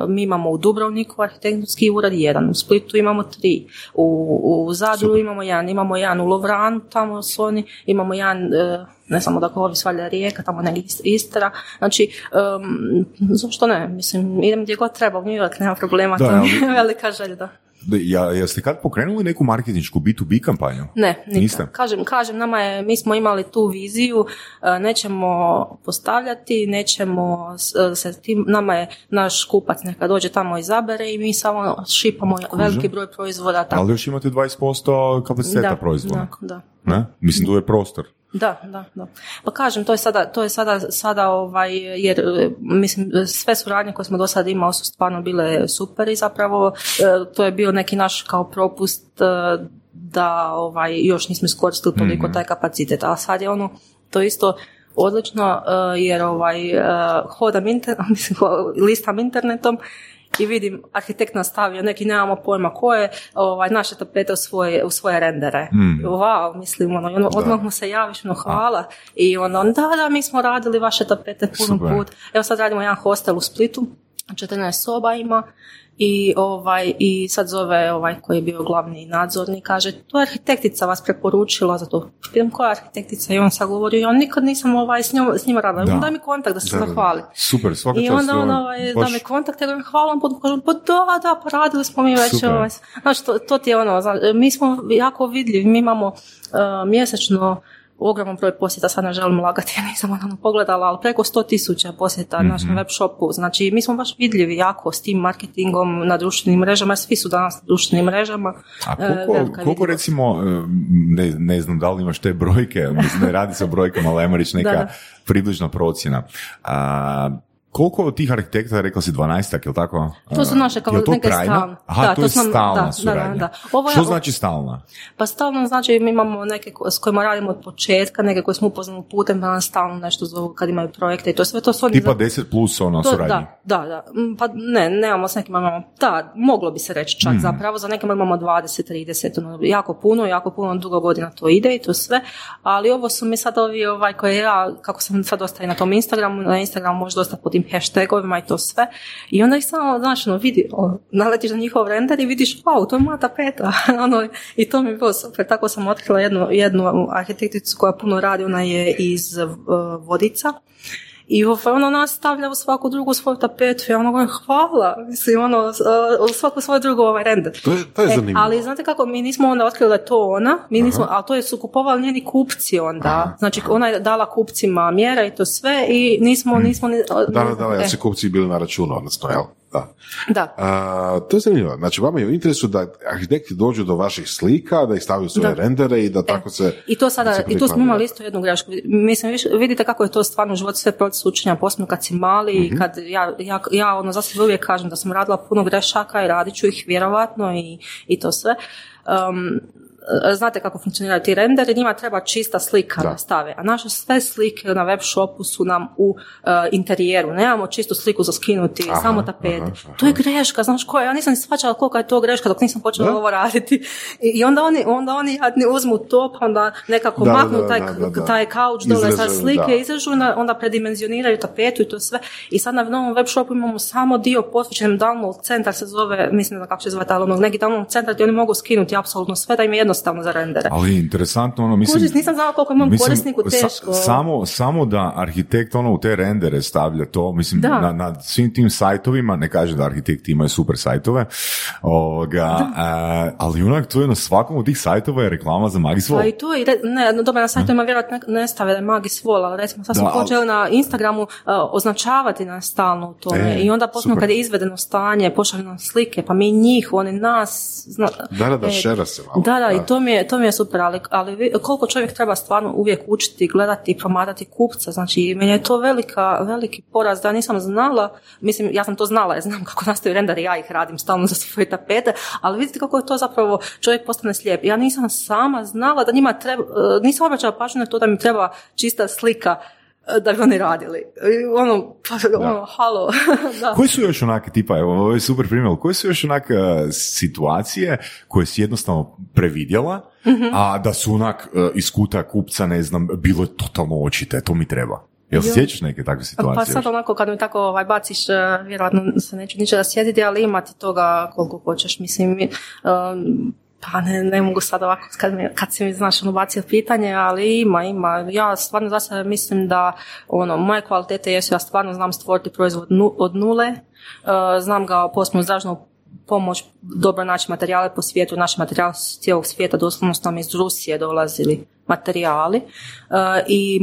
mi imamo u Dubrovniku arhitektonski ured jedan, u Splitu imamo tri, u, u Zadru imamo jedan, imamo jedan u Lovranu, tamo su oni, imamo jedan e, ne samo da ovi svalja rijeka, tamo negdje Istra, znači, um, zašto ne, mislim, idem gdje god treba, u New York, nema problema, da, to je <laughs> velika želja, da. Ja, jeste kad pokrenuli neku marketinšku B2B kampanju? Ne, nikad. Kažem, kažem, nama je, mi smo imali tu viziju, e, nećemo postavljati, nećemo e, se tim, nama je naš kupac neka dođe tamo izabere i mi samo šipamo veliki broj proizvoda. Tako. Ali još imate 20% kapaciteta da, proizvoda. Da, da. Ne? Mislim, tu je prostor. Da, da, da. Pa kažem, to je sada, to je sada, sada ovaj, jer mislim, sve suradnje koje smo do sada imali su stvarno bile super i zapravo e, to je bio neki naš kao propust e, da ovaj, još nismo iskoristili toliko mm taj kapacitet, a sad je ono, to isto odlično e, jer ovaj, hodam inter, <laughs> mislim, listam internetom i vidim arhitekt nastavio neki nemamo pojma ko je ovaj, naše tapete u svoje, u svoje rendere. Mm. Wow, mislim, ono, ono odmah mu se javiš, ono, hvala. I ono, da, da, mi smo radili vaše tapete puno put. Evo sad radimo jedan hostel u Splitu, 14 soba ima i ovaj i sad zove ovaj koji je bio glavni nadzornik kaže to je arhitektica vas preporučila za to. Pitam koja arhitektica? I on sad govori ja nikad nisam ovaj s njom s njima radila. Da. daj mi kontakt da se zahvali super svaka i onda on ovaj, da mi kontakt ja hvala vam kažem pa da da pa radili smo mi već ovaj znači to, to ti je ono mi smo jako vidljivi mi imamo uh, mjesečno ogroman broj posjeta, sad ne želim lagati, ja nisam ono pogledala, ali preko 100 tisuća posjeta mm-hmm. našem web shopu. Znači, mi smo baš vidljivi jako s tim marketingom na društvenim mrežama, svi su danas na društvenim mrežama. A e, koliko, koliko recimo, e, ne, ne znam da li imaš te brojke, ne radi se o brojkama, ali ajmo reći <laughs> neka da. približna procjena. A, koliko od tih arhitekta, rekla si 12 je li tako? To su naše kao neke stalne. Aha, da, to, je stalna da, suradnja. Da, da, Ovo Što znači stalna? Pa stalno znači mi imamo neke s kojima radimo od početka, neke koje smo upoznali putem, pa nas stalno nešto zovu kad imaju projekte i to sve to su Tipa za... 10 plus ono to, suradnje? Da, da, da. Mm, pa ne, nemamo s nekima imamo, da, moglo bi se reći čak mm. zapravo, za nekima imamo 20, 30, ono, jako puno, jako puno, dugo godina to ide i to sve, ali ovo su mi sad ovi ovaj koje ja, kako sam sad dosta i na tom Instagramu, na Instagramu možda dosta putim tim hashtagovima i to sve. I onda ih samo, znaš, ono, vidi, naletiš na njihov render i vidiš, wow, to je moja tapeta. <laughs> ono, I to mi je bilo super. Tako sam otkrila jednu, jednu arhitekticu koja puno radi, ona je iz uh, Vodica i ono nas stavlja u svaku drugu svoju tapetu. Ja ono govorim, hvala. Mislim, ono, u svaku svoju drugu ovaj render. To je, to je e, zanimljivo. ali znate kako, mi nismo onda otkrili da je to ona, mi nismo, ali to je su kupovali njeni kupci onda. Znači, ona je dala kupcima mjera i to sve i nismo, nismo... Ni, da, da, da, ja se kupci bili na računu, odnosno, jel? Da. da. A, to je zanimljivo. Znači, vama je u interesu da arhitekti dođu do vaših slika, da ih stavljaju svoje rendere i da e, tako se... I to sada, i tu smo imali isto jednu grešku. Mislim, vidite kako je to stvarno u životu sve proces učenja, posebno kad si mali i mhm. kad ja, ja, ja ono, za sebe uvijek kažem da sam radila puno grešaka i radit ću ih vjerovatno i, i to sve. Um, znate kako funkcioniraju ti renderi, njima treba čista slika da, stave, a naše sve slike na web shopu su nam u uh, interijeru, nemamo čistu sliku za skinuti, samo tapete. To je greška, znaš koja, ja nisam ni shvaćala koliko je to greška dok nisam počela ovo raditi. I, I, onda oni, onda oni jadni uzmu to, pa onda nekako da, maknu taj, taj kauč dole sa slike, izrežu, onda predimenzioniraju tapetu i to sve. I sad na novom web shopu imamo samo dio posvećen download centar se zove, mislim da kako se zove, ono, neki download centar gdje oni mogu skinuti apsolutno sve da im je jedno jednostavno za rendere. Ali interesantno, ono, mislim... Kužiš, nisam znala koliko imam mislim, korisniku teško. samo, samo da arhitekt ono u te rendere stavlja to, mislim, na, na svim tim sajtovima, ne kaže da arhitekti imaju super sajtove, ovoga, a, ali onak to je na svakom od tih sajtova je reklama za Magis Wall. Pa i to, i ne, dobro, na sajtovima vjerojatno ne stave da je Magis Wall, ali recimo sad smo počeli na Instagramu uh, označavati nas stalno u tome e, i onda posebno kad je izvedeno stanje, pošalju nam slike, pa mi njih, oni nas... Zna, da, da, da, e, šera se malo. Da, da, i to mi je, to mi je super, ali, ali koliko čovjek treba stvarno uvijek učiti, gledati i promatrati kupca, znači meni je to velika, veliki poraz da nisam znala, mislim ja sam to znala, ja znam kako nastaju renderi, ja ih radim stalno za svoje tapete, ali vidite kako je to zapravo, čovjek postane slijep. Ja nisam sama znala da njima treba, nisam obraćala pažnju na to da mi treba čista slika da bi oni radili. Ono, pa, ono halo. <laughs> da. Koji su još onake, tipa, evo, ovo je super primjer, koje su još onake situacije koje si jednostavno previdjela, mhm. a da su onak e, iz kuta kupca, ne znam, bilo je totalno očite, to mi treba. Jel se sjećaš neke takve situacije? Pa sad onako kad mi tako ovaj, baciš, e, vjerojatno se neću ničega sjetiti, ali imati toga koliko hoćeš. Mislim, um, pa ne, ne mogu sad ovako kad, mi, kad si mi znaš ono bacio pitanje, ali ima, ima. Ja stvarno za sebe mislim da ono, moje kvalitete jesu, ja stvarno znam stvoriti proizvod od nule, uh, znam ga posebno zražnu pomoć, dobro naći materijale po svijetu, naši materijali s cijelog svijeta, doslovno su nam iz Rusije dolazili materijali. Uh, i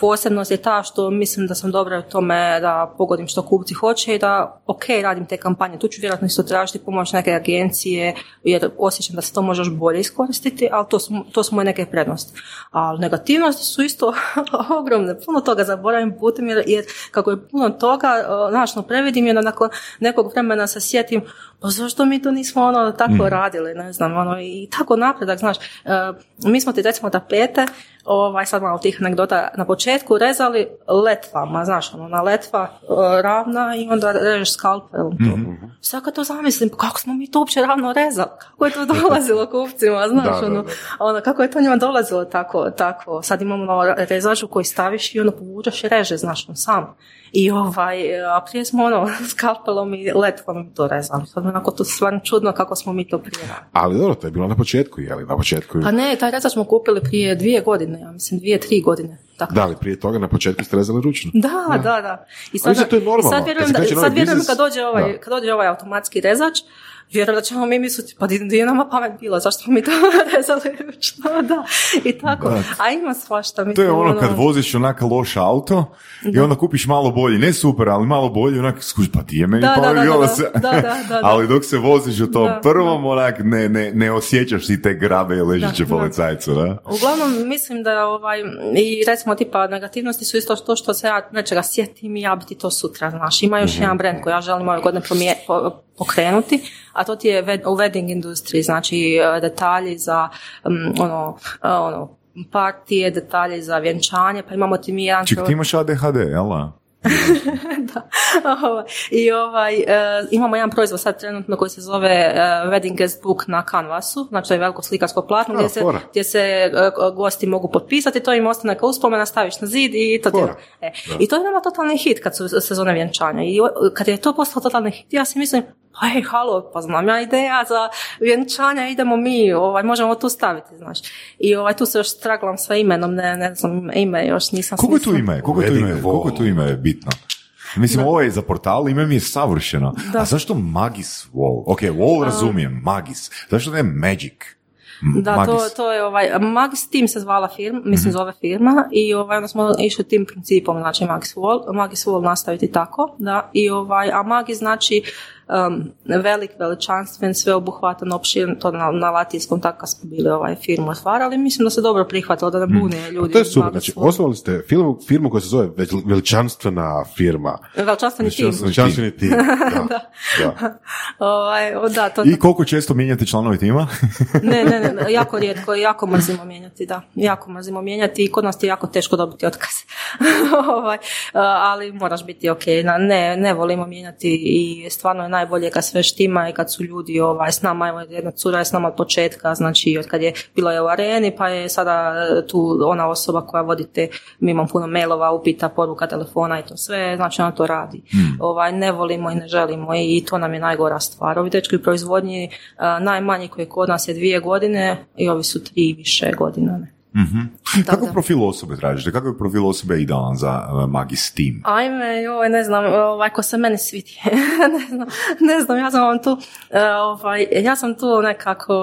posebnost je ta što mislim da sam dobra u tome da pogodim što kupci hoće i da ok, radim te kampanje. Tu ću vjerojatno isto tražiti pomoć neke agencije jer osjećam da se to može još bolje iskoristiti, ali to su, to su moje neke prednosti. Ali negativnosti su isto <laughs> ogromne. Puno toga zaboravim putem jer, jer kako je puno toga, znaš, no previdim i onda nakon nekog vremena se sjetim pa zašto mi to nismo ono tako mm. radili, ne znam, ono i tako napredak, znaš, uh, mi smo ti recimo tapete, ovaj, sad malo tih anegdota na početku, rezali letvama, znaš, ono, na letva uh, ravna i onda režeš skalpelom to. Mm-hmm. Sad kad to zamislim, pa kako smo mi to uopće ravno rezali, kako je to dolazilo kupcima, <laughs> znaš, ono, ono, kako je to njima dolazilo tako, tako, sad imamo ono, rezaču koji staviš i ono povučeš i reže, znaš, on sam. I ovaj, a prije smo ono, <laughs> skalpelom i letvom to rezali. Sad onako to stvarno čudno kako smo mi to prije Ali dobro, to je bilo na početku, je li na početku? Pa ne, taj rezač smo kupili prije dvije godine, ja mislim dvije, tri godine. Tako. Da, ali prije toga na početku ste rezali ručno. Da, da, da. I sad, to je normalno. Sad vjerujem, da, sad vjerujem kad, dođe ovaj, kad dođe ovaj automatski rezač, vjerujem da ćemo mi misliti, pa di je nama pamet bila, zašto smo mi to <laughs> rezali ručno, da, i tako. A ima svašta. Mislim, to je ono, ono kad voziš onako loš auto i onda kupiš malo bolji, ne super, ali malo bolji, onak skuš, pa ti je meni da, da, da, se. <laughs> ali dok se voziš u tom prvom, onak ne, ne, ne osjećaš si te grabe i ležiće policajcu, da? Uglavnom, mislim da ovaj, i recimo tipa negativnosti su isto to što se ja nečega sjetim i ja bi ti to sutra, znaš. Ima još mm jedan brand koji ja želim ove godine pokrenuti, a to ti je u wedding industriji, znači e, detalji za ono, e, ono partije, detalje za vjenčanje, pa imamo ti mi jedan... Ček, ti imaš ADHD, jel? da. <laughs> I ovaj, e, imamo jedan proizvod sad trenutno koji se zove e, Wedding Guest Book na Canvasu, znači to je veliko slikarsko platno gdje se, gdje se e, gosti mogu potpisati, to im ostane kao uspomena, staviš na zid i to ti e. I to je nama totalni hit kad su sezone vjenčanja. I kad je to postalo totalni hit, ja si mislim, hej, halo, pa znam ja ideja za vjenčanja, idemo mi, ovaj, možemo tu staviti, znaš. I ovaj, tu se još straglam sa imenom, ne, ne znam, ime još nisam Koliko je tu ime? Koliko je tu ime? Koliko je tu ime bitno? Mislim, ovo je za portal, ime mi je savršeno. A zašto Magis Wall? Ok, Wall razumijem, Magis. Zašto ne Magic? Da, to, to je ovaj, Magis Team se zvala firma, mislim mm zove firma i ovaj, onda smo išli tim principom, znači Magis Wall, Magis Wall nastaviti tako, da, i ovaj, a Magis znači um, velik, veličanstven, sveobuhvatan, opširen, to na, na latinskom tako smo bili ovaj firmu otvarali, mislim da se dobro prihvatilo, da ne bune mm. ljudi. A to je super, znači osnovali ste firmu, firmu koja se zove veličanstvena firma. Veličanstveni tim. Veličanstveni tim, <laughs> da. da. <laughs> ovaj, da to, I koliko često mijenjate članovi tima? <laughs> ne, ne, ne, jako rijetko, jako mrzimo mijenjati, da. Jako mrzimo mijenjati i kod nas je jako teško dobiti otkaz. ovaj, ali moraš biti ok, ne, ne volimo mijenjati i stvarno je najbolje kad sve štima i kad su ljudi ovaj, s nama, evo jedna cura je s nama od početka, znači od kad je bilo je u areni, pa je sada e, tu ona osoba koja vodite, mi imamo puno mailova, upita, poruka, telefona i to sve, znači ona to radi. Hmm. Ovaj, ne volimo i ne želimo i to nam je najgora stvar. Ovi dečki u proizvodnji, e, najmanji koji kod nas je dvije godine i ovi su tri više godina. Ne. Mm-hmm. Kako profil osobe tražite? Kako je profil osobe idealan za uh, Magis Team? Ajme, joj, ne znam, ovaj, ko se meni svidi. <laughs> ne, znam, ne znam, ja sam vam tu, uh, ovaj, ja sam tu nekako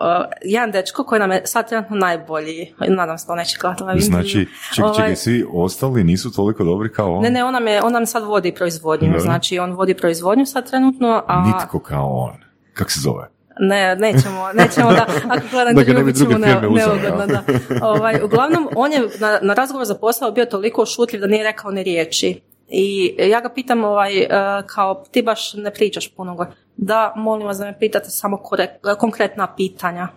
uh, jedan dečko koji nam je sad trenutno najbolji. Nadam se da neće gledati ovaj Znači, čekaj, ovaj, svi ostali nisu toliko dobri kao on? Ne, ne, on nam, je, on nam sad vodi proizvodnju. Znači, on vodi proizvodnju sad trenutno. A... Nitko kao on. Kako se zove? Ne, nećemo, nećemo da, ako gledam da, da ćemo ne, neugodno, da. Ovaj, uglavnom, on je na, na razgovor za posao bio toliko šutljiv da nije rekao ni riječi. I ja ga pitam, ovaj, e, kao, ti baš ne pričaš puno. Da, molim vas da me pitate samo konkretna pitanja.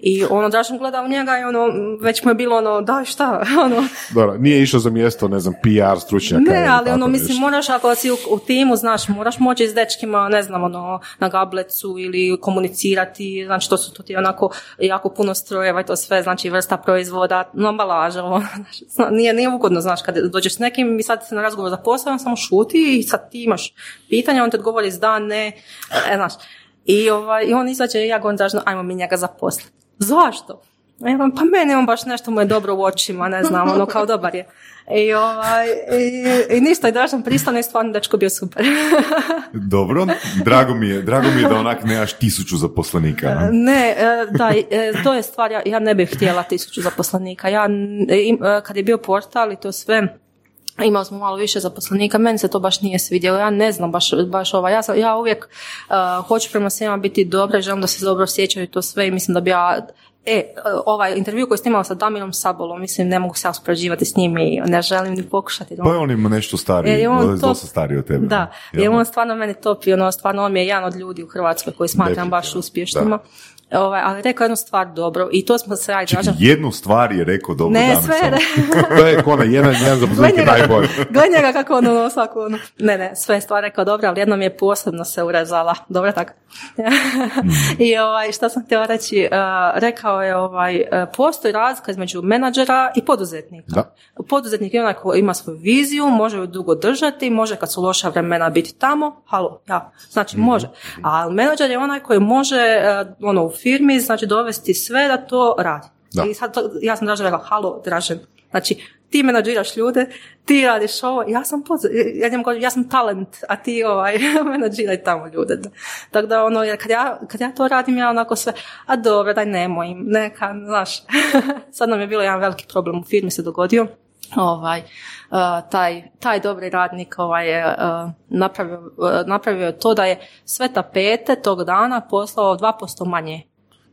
I ono, Dražen gleda u njega i ono, već mu je bilo ono, da šta, <laughs> ono. Dobro, nije išao za mjesto, ne znam, PR stručnjaka. Ne, ali ono, mislim, moraš, ako si u, u, timu, znaš, moraš moći s dečkima, ne znam, ono, na gablecu ili komunicirati, znači, to su to ti onako jako puno strojeva i to sve, znači, vrsta proizvoda, no, ambalaža, ono, <laughs> nije, nije ugodno, znaš, kad dođeš s nekim i sad se na razgovor za posao, on samo šuti i sad ti imaš pitanja, on te odgovori s da, ne, e, znaš, i, ovaj, i on izađe i ja govorim ajmo mi njega zaposliti. Zašto? Ja pa meni on baš nešto mu je dobro u očima, ne znam, ono kao dobar je. I, ovaj, i, i ništa, i dražan pristane i stvarno dečko bio super. <laughs> Dobro, drago mi je, drago mi je da onak nemaš tisuću zaposlenika. Ne, e, da, e, to je stvar, ja, ja ne bih htjela tisuću zaposlenika. Ja, e, kad je bio portal i to sve, imali smo malo više zaposlenika, meni se to baš nije svidjelo, ja ne znam baš, baš ovaj, ja, sam, ja uvijek uh, hoću prema svima biti dobra i želim da se dobro sjećaju to sve i mislim da bi ja E, ovaj intervju koji snimao sa Damirom Sabolom, mislim, ne mogu se uspoređivati s njim i ne želim ni pokušati. Pa je on ima nešto stariji, e, on dosta stariji od tebe. Da, je on stvarno meni top i ono, stvarno on je jedan od ljudi u Hrvatskoj koji smatram baš uspješnima. Ovaj, ali rekao jednu stvar dobro i to smo se radi. Čekaj, jednu stvar je rekao dobro. Ne, sve. Ne. to je kona, jedan, jedan zaposlenik najbolji. Gledaj njega kako ono, ono, svako ono. Ne, ne, sve stvar rekao dobro, ali jednom je posebno se urezala. Dobro tako. Mm. I ovaj, šta sam htjela reći, uh, rekao je ovaj, uh, postoji razlika između menadžera i poduzetnika. Da. Poduzetnik je onaj koji ima svoju viziju, može ju dugo držati, može kad su loša vremena biti tamo, halo, ja, znači mhm. može. A menadžer je onaj koji može uh, ono, firmi, znači dovesti sve da to radi. Da. I sad to, ja sam Dražen rekla, halo Dražen, znači ti menadžiraš ljude, ti radiš ovo, ja sam ja, njemu ja sam talent, a ti ovaj, <laughs> menadžiraj tamo ljude. Tako da ono, kad ja, kad ja to radim, ja onako sve, a dobro, daj nemoj im, neka, znaš. <laughs> Sad nam je bilo jedan veliki problem u firmi se dogodio, ovaj, uh, taj, taj dobri radnik ovaj, je napravio, uh, napravio to da je sve tapete tog dana poslao 2% manje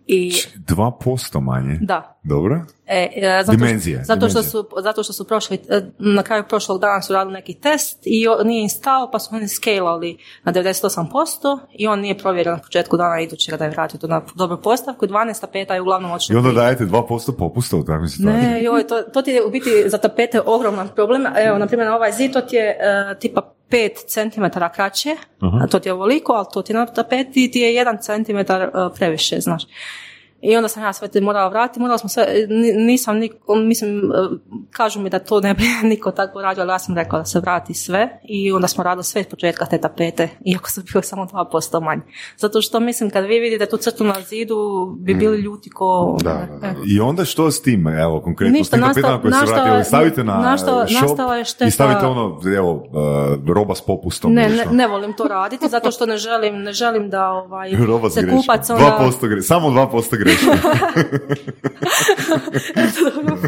I, 2% manje? da. Dobro. E, e, zato, Dimenzije, Zato što, su, zato što su prošli, e, na kraju prošlog dana su radili neki test i on nije im stao, pa su oni skalali na 98% i on nije provjerio na početku dana idućega da je vratio to na dobru postavku. 12 tapeta je uglavnom I odšlo. onda dajete 2% popusta u takvim situacijama? Ne, joj, to, to ti je u biti za tapete ogroman problem. Evo, na primjer, na ovaj zid to ti je e, tipa 5 cm kraće, a to ti je ovoliko, ali to ti je na tapeti ti je 1 cm e, previše, znaš. I onda sam ja sve te morala vratiti, morala smo sve, ni- nisam, mislim, kažu mi da to ne bi <laughs> niko tako radio, ali ja sam rekla da se vrati sve i onda smo radili sve iz početka te tapete, iako su bile samo 2% manje. Zato što mislim, kad vi vidite tu crtu na zidu, bi bili ljuti ko... Da, da, da. I onda što s tim, evo, konkretno, Ništa, s tim tapetama koje se nastao vrati, je- evo, stavite na nastao- shop nastala je šteta- i stavite ono, evo, uh, roba s popustom. Ne, ne, ne volim to raditi, zato što ne želim, ne želim da ovaj, <laughs> Roba se kupac onda... 2% gre, samo 2% greške.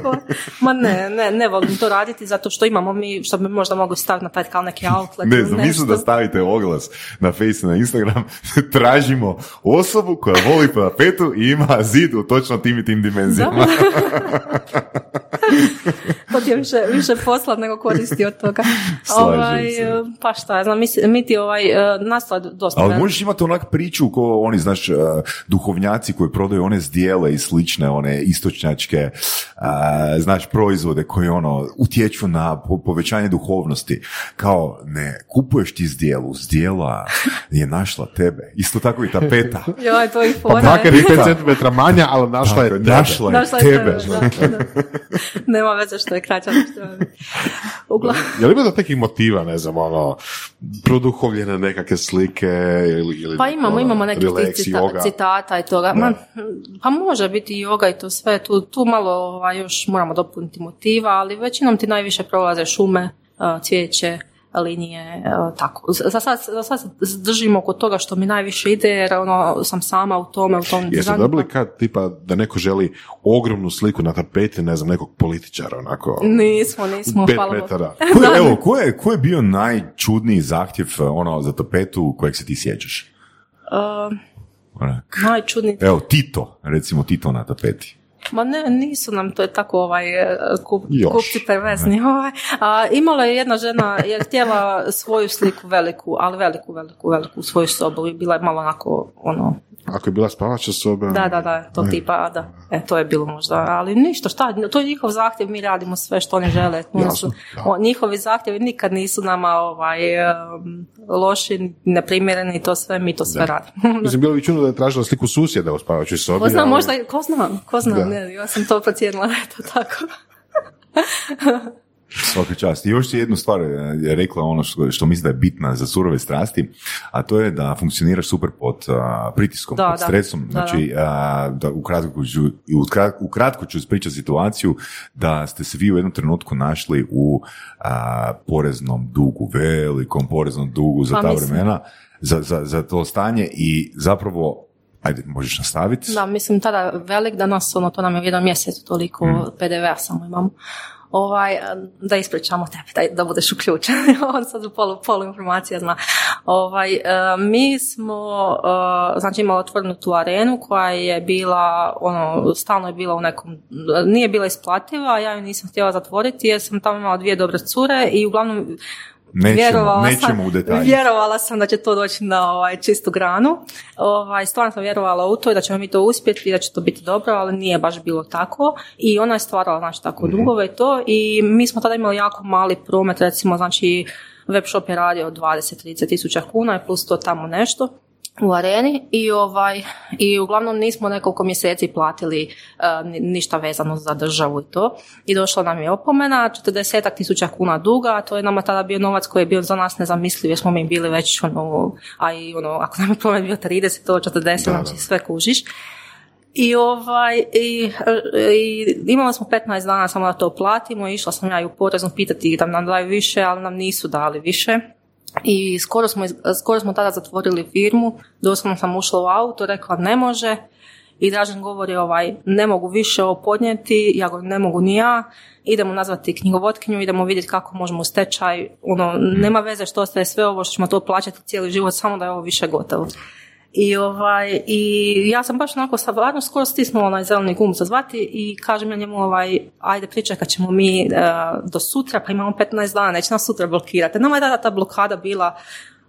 <laughs> Ma ne, ne, ne volim to raditi zato što imamo mi, što bi možda mogli staviti na taj kao neki outlet. Ne znam, mislim da stavite oglas na Face na Instagram, <laughs> tražimo osobu koja voli tapetu i ima zid u točno tim i tim dimenzijama. To ti je više, više posla nego koristi od toga. <laughs> Ovaj, e, Pa šta, znam, mi, ti ovaj, e, nastala dosta. Ali možeš imati onak priču ko oni, znaš, uh, duhovnjaci koji prodaju one zdjele i slične, one istočnjačke, uh, znaš, proizvode koji ono, utječu na po- povećanje duhovnosti. Kao, ne, kupuješ ti zdjelu, zdjela je našla tebe. Isto tako i tapeta. <laughs> Joj, to je fora. Makar je. i 5 cm manja, ali našla je tebe. našla je Našla tebe. tebe, da, da. Nema veze što je kraća. što <laughs> je- li ima da nekih motiva, ne znam, ono, produhovljene nekakve slike ili, ili Pa imamo, ono, imamo nekih relax, cita- citata i toga. Ma, pa može biti i yoga i to sve. Tu, tu malo ovaj, još moramo dopuniti motiva, ali većinom ti najviše prolaze šume, a, cvijeće, linije, a, tako. Za sad, za sad se držimo oko toga što mi najviše ide, jer ono, sam sama u tome, u tom Jeste dizajnu. dobili kad, tipa, da neko želi ogromnu sliku na tapeti, ne znam, nekog političara, onako, Nismo, nismo, pet hvala metara. <laughs> Ko je, evo, ko je, ko je bio najčudniji zahtjev ono, za tapetu kojeg se ti sjećaš? A, Onak. najčudniji Evo, Tito, recimo Tito na tapeti. Ma ne, nisu nam, to je tako ovaj, e, kup, kupci pervezni. Ovaj. A, imala je jedna žena, je htjela svoju sliku veliku, ali veliku, veliku, veliku, u svoju sobu i bila je malo onako, ono, Ako je bila spavača soba... da, da, da, to tipa, da, e, to je bilo možda, ali ništa, šta, to je njihov zahtjev, mi radimo sve što oni žele. Jasno, su, da. o, njihovi zahtjevi nikad nisu nama ovaj, loši, neprimjereni, to sve, mi to sve radimo. <laughs> Mislim, bilo bi čudno da je tražila sliku susjeda u spavačoj sobi. Ko zna, ali- možda, ko zna, ko zna, Da. ne, ja sam to procijenila <laughs> da je to tako. Svaka čast. I još jednu stvar e, rekla ono što, što mislim da je bitna za surove strasti, a to je da funkcioniraš super pod a, pritiskom, Da, pod da. stresom. Da, znači, da ukratko ću, i ukrat- ukratko ću ispričati situaciju da ste se vi u jednom trenutku našli u a, poreznom dugu, velikom poreznom dugu za Pa ta mislim. vremena, za, za, za to stanje i zapravo, ajde, možeš nastaviti? Da, mislim tada velik da nas, ono, to nam je u jednom mjesecu toliko Mm. PDV-a samo imamo. Ovaj, da ispričamo tebe, da, da budeš uključen. <laughs> On sad u polu, polu informacija zna. Ovaj, e, mi smo, e, znači imali otvorenu tu arenu koja je bila, ono, stalno je bila u nekom, nije bila isplativa, ja ju nisam htjela zatvoriti jer sam tamo imala dvije dobre cure i uglavnom Nećemo, vjerovala nećemo sam, u detalje. Vjerovala sam da će to doći na ovaj, čistu granu. Ovaj, stvarno sam vjerovala u to i da ćemo mi to uspjeti i da će to biti dobro, ali nije baš bilo tako. I ona je stvarala znači, tako Mhm. dugove i to. I mi smo tada imali jako mali promet, recimo, znači web shop je radio 20-30 tisuća kuna i plus to tamo nešto u areni i ovaj i uglavnom nismo nekoliko mjeseci platili ni- ništa vezano za državu i to. I došla nam je opomena 40 tisuća kuna duga a to je nama tada bio novac koji je bio za nas nezamisliv jer smo mi bili već ono a i ono ako nam je promet bio 30 to 40 znači sve kužiš. I ovaj, i, i imali smo 15 dana samo da to platimo, išla sam ja i u poreznu pitati da nam daju više, ali nam nisu dali više. I skoro smo, skoro smo tada zatvorili firmu, doslovno sam ušla u auto, rekla ne može, i Dražen govori ovaj, ne mogu više ovo podnijeti, ja govorim ne mogu ni ja, idemo nazvati knjigovotkinju, idemo vidjeti kako možemo u stečaj, ono, nema veze što ostaje sve ovo što ćemo to plaćati cijeli život, samo da je ovo više gotovo. I, ovaj, I ja sam baš onako stvarno skoro stisnula onaj zeleni gum za zvati i kažem ja njemu ovaj, ajde pričekat ćemo mi e, do sutra, pa imamo 15 dana, neće nas sutra blokirati. Nama je tada ta blokada bila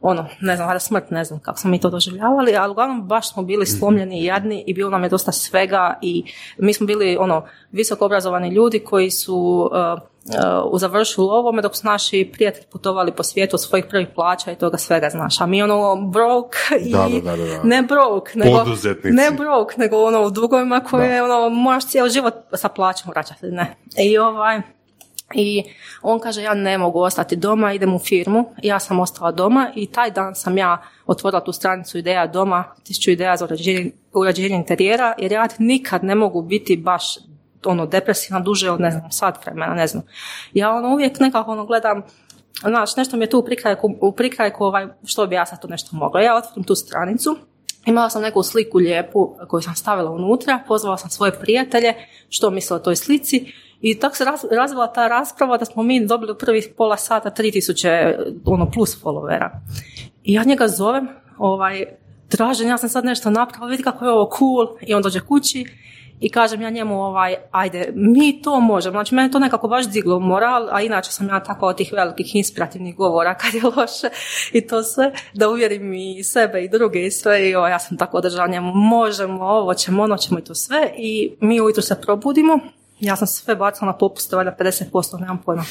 ono, ne znam, valjda smrt, ne znam kako smo mi to doživljavali, ali uglavnom baš smo bili slomljeni i jadni i bilo nam je dosta svega i mi smo bili ono, visoko obrazovani ljudi koji su uh, uh, završili ovome dok su naši prijatelji putovali po svijetu od svojih prvih plaća i toga svega, znaš. A mi ono broke <laughs> i ne broke, nego, ne broke, nego ono u dugovima koje ono, moraš cijeli život sa plaćom vraćati, ne. I ovaj, i on kaže ja ne mogu ostati doma, idem u firmu. Ja sam ostala doma i taj dan sam ja otvorila tu stranicu ideja doma, tisuću ideja za uređenje, uređenje interijera, jer ja nikad ne mogu biti baš ono depresivna duže od ne znam sat vremena, ne znam. Ja ono uvijek nekako ono gledam Znaš, nešto mi je tu u prikrajku, u prikrajku ovaj, što bi ja sad tu nešto mogla. Ja otvorim tu stranicu, imala sam neku sliku lijepu koju sam stavila unutra, pozvala sam svoje prijatelje, što misle o toj slici i tako se razvila ta rasprava da smo mi dobili u prvih pola sata 3000 ono, plus followera. I ja njega zovem, ovaj, tražim, ja sam sad nešto napravila, vidi kako je ovo cool. I on dođe kući i kažem ja njemu, ovaj, ajde, mi to možemo. Znači, mene to nekako baš diglo moral, a inače sam ja tako od tih velikih inspirativnih govora kad je loše i to sve, da uvjerim i sebe i druge i sve. I ovaj, ja sam tako održala njemu, možemo, ovo ćemo, ono ćemo i to sve. I mi ujutro se probudimo, ja sam sve bacila na popuste, valjda 50%, nemam pojma.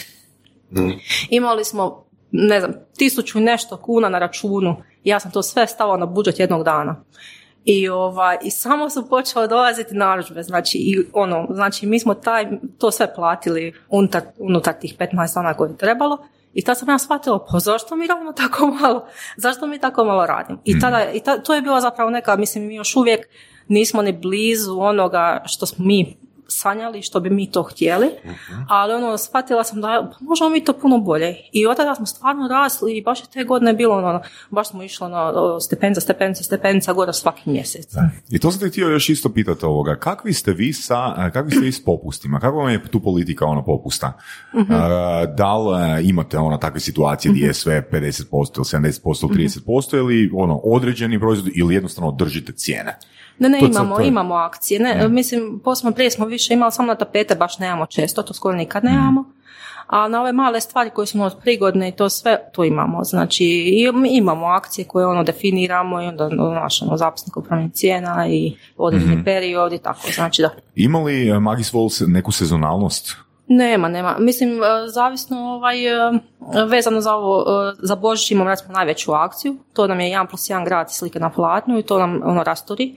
Mm. Imali smo, ne znam, tisuću nešto kuna na računu. Ja sam to sve stavila na budžet jednog dana. I, ovaj, I samo su počele dolaziti narudžbe, znači, i ono, znači mi smo taj, to sve platili unutar, unutar tih 15 dana koje je trebalo. I tad sam ja shvatila, pa zašto mi radimo tako malo? Zašto mi tako malo radimo? I, tada, i to je bila zapravo neka, mislim, mi još uvijek nismo ni blizu onoga što smo mi sanjali što bi mi to htjeli, uh ali ono, shvatila sam da pa možemo mi to puno bolje. I od tada smo stvarno rasli i baš je te godine bilo ono, baš smo išli na stepenca, stepenca, stepenca gore svaki mjesec. I to sam te htio još isto pitati ovoga, kakvi ste vi sa, kakvi ste vi s popustima? Kako vam je tu politika ono popusta? uh da li imate ono takve situacije gdje je sve 50%, 70%, 30% ili ono određeni proizvod ili jednostavno držite cijene? Ne, ne, imamo, imamo akcije. Ne, Mislim, posebno prije smo više imali samo na tapete, baš nemamo često, to skoro nikad mhm. nemamo. A na ove male stvari koje su ono prigodne i to sve, to imamo. Znači, imamo akcije koje ono definiramo i onda naš ono, zapisnik upravnih cijena i određeni mm period i tako. Znači, da. Ima li eh, Magis Vols neku sezonalnost? Nema, nema. Mislim, eh, zavisno ovaj, eh, vezano za ovo, za Božić imamo recimo najveću akciju, to nam je 1 plus 1 grad slike na platnu i to nam ono rastori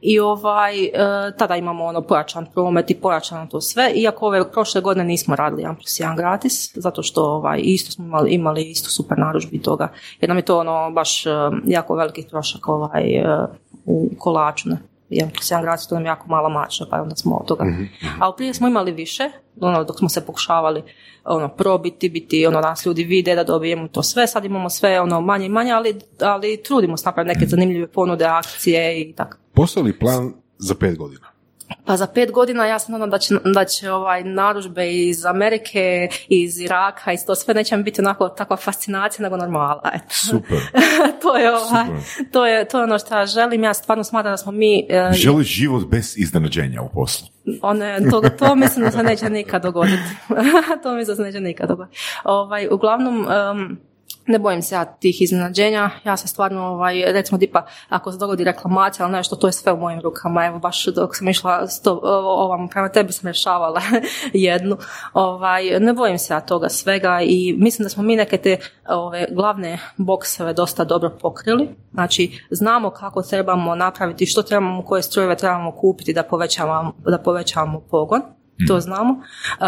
i ovaj, e, tada imamo ono pojačan promet i pojačano to sve, iako ove prošle godine nismo radili 1 plus 1 gratis, zato što ovaj, isto smo imali, imali isto super narudžbi toga, jer nam je to ono baš e, jako veliki trošak ovaj, e, u kolaču, ne? 1 plus 1 gratis, to nam jako mala mača, pa onda smo od toga. mm Ali prije smo imali više, ono, dok smo se pokušavali ono, probiti, biti, ono, nas ljudi vide da dobijemo to sve, sad imamo sve ono, manje i manje, ali, ali trudimo se napraviti neke zanimljive ponude, akcije i tako. Postoji li plan za pet godina? Pa za pet godina ja sam nadam da će, da će ovaj naručbe iz Amerike, iz Iraka, iz to sve neće mi biti onako takva fascinacija nego normala. Eto. Super. <laughs> to, je ovaj, to, je, to je ono što ja želim. Ja stvarno smatram da smo mi... Uh, Želiš život bez iznenađenja u poslu? One, to, to mislim da se neće nikad dogoditi. <laughs> to mislim da se neće nikad dogoditi. Ovaj, uglavnom... Um, ne bojim se ja tih iznenađenja, ja sam stvarno, ovaj, recimo tipa, ako se dogodi reklamacija ili nešto, to je sve u mojim rukama, evo baš dok sam išla sto, ovam, prema tebi sam rješavala <laughs> jednu, ovaj, ne bojim se ja toga svega i mislim da smo mi neke te ove, glavne bokseve dosta dobro pokrili, znači znamo kako trebamo napraviti, što trebamo, koje strojeve trebamo kupiti da povećavamo, da povećavamo pogon, to mhm. znamo.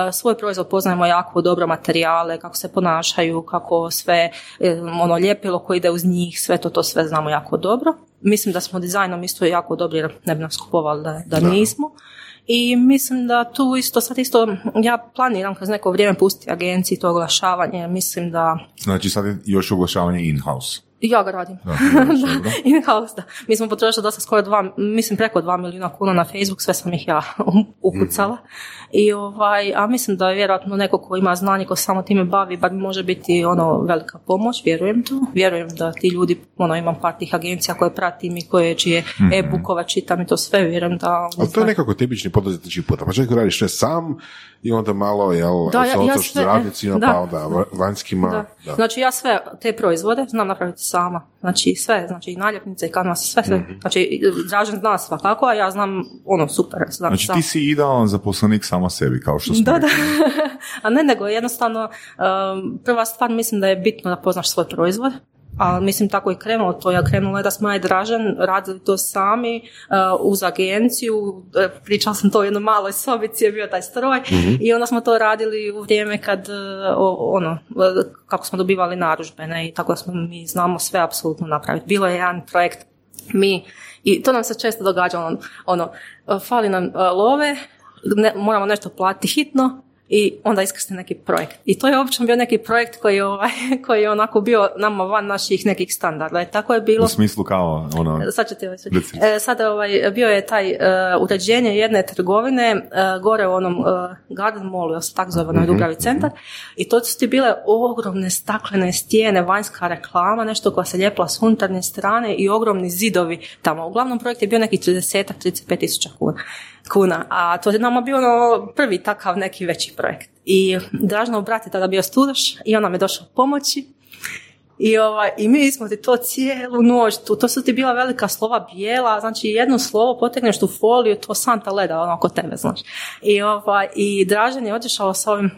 E, svoj proizvod poznajemo jako dobro materijale, kako se ponašaju, kako sve, e, ono ljepilo koje ide uz njih, sve to, to sve znamo jako dobro. Mislim da smo dizajnom isto jako dobri jer ne bi nas kupovali da, da nismo. I mislim da tu isto, sad isto, ja planiram kroz neko vrijeme pustiti agenciji to oglašavanje, mislim da... Znači sad je još oglašavanje in-house? Ja ga radim. Da, <laughs> da, in-house, da. Mi smo potrošili dosta skoro dva, mislim preko dva milijuna kuna na Facebook, sve sam ih ja <laughs> ukucala. I ovaj, a mislim da je vjerojatno neko ko ima znanje, ko samo time bavi, bar može biti ono velika pomoć, vjerujem to. Vjerujem da ti ljudi, ono imam par tih agencija koje pratim i koje čije Mhm. e-bookova čitam i to sve, vjerujem da... Ali to je nekako tipični poduzetnički put. Na početku radiš sve sam i onda malo, jel, Da, ja- se ja sve- radnicima, da. pa onda va- vanjskima. Da. Da. Znači ja sve te proizvode znam napraviti sama. Znači sve, znači i naljepnice i kanvas, sve, sve. Mhm. Znači Dražen zna svakako, a ja znam ono super. Znam, Znači sam. ti si idealan zaposlenik sama sebi, kao što smo Da, da. <laughs> a ne nego jednostavno um, prva stvar mislim da je bitno da poznaš svoj proizvod. A mislim tako i krenulo to. Ja krenula je da smo i Dražen radili to sami uh, uz agenciju. E, Pričala sam to u jednoj maloj sobici je bio taj stroj i onda smo to radili u vrijeme kad uh, ono, kako smo dobivali narudžbe ne? i tako da smo mi znamo sve apsolutno napraviti. Bilo je jedan projekt mi i to nam se često događa ono, ono fali nam uh, love, ne, moramo nešto platiti hitno i onda iskrsne neki projekt. I to je obično bio neki projekt koji, je, ovaj, <laughs> koji je onako bio nama van naših nekih standarda. I tako je bilo. U smislu kao, ono, Sad ću ti ovaj. E, Sada ovaj, bio je taj e, uređenje jedne trgovine e, gore u onom e, Garden Mallu, se tako zove, onaj Dubravi centar. I to su ti bile ogromne staklene stijene, vanjska reklama, nešto koja se lijepila s unutarnje strane i ogromni zidovi tamo. Uglavnom projekt je bio neki 30-35 tisuća kuna. Kuna. A to je nama bio ono prvi takav neki veći projekt. I Dražno brat je tada bio studoš i on nam je došao pomoći. I, ovaj, I mi smo ti to cijelu noć, tu, to su ti bila velika slova bijela, znači jedno slovo potegneš tu foliju, to Santa leda ono oko tebe, znaš. I, ovaj, i Dražen je otišao sa ovim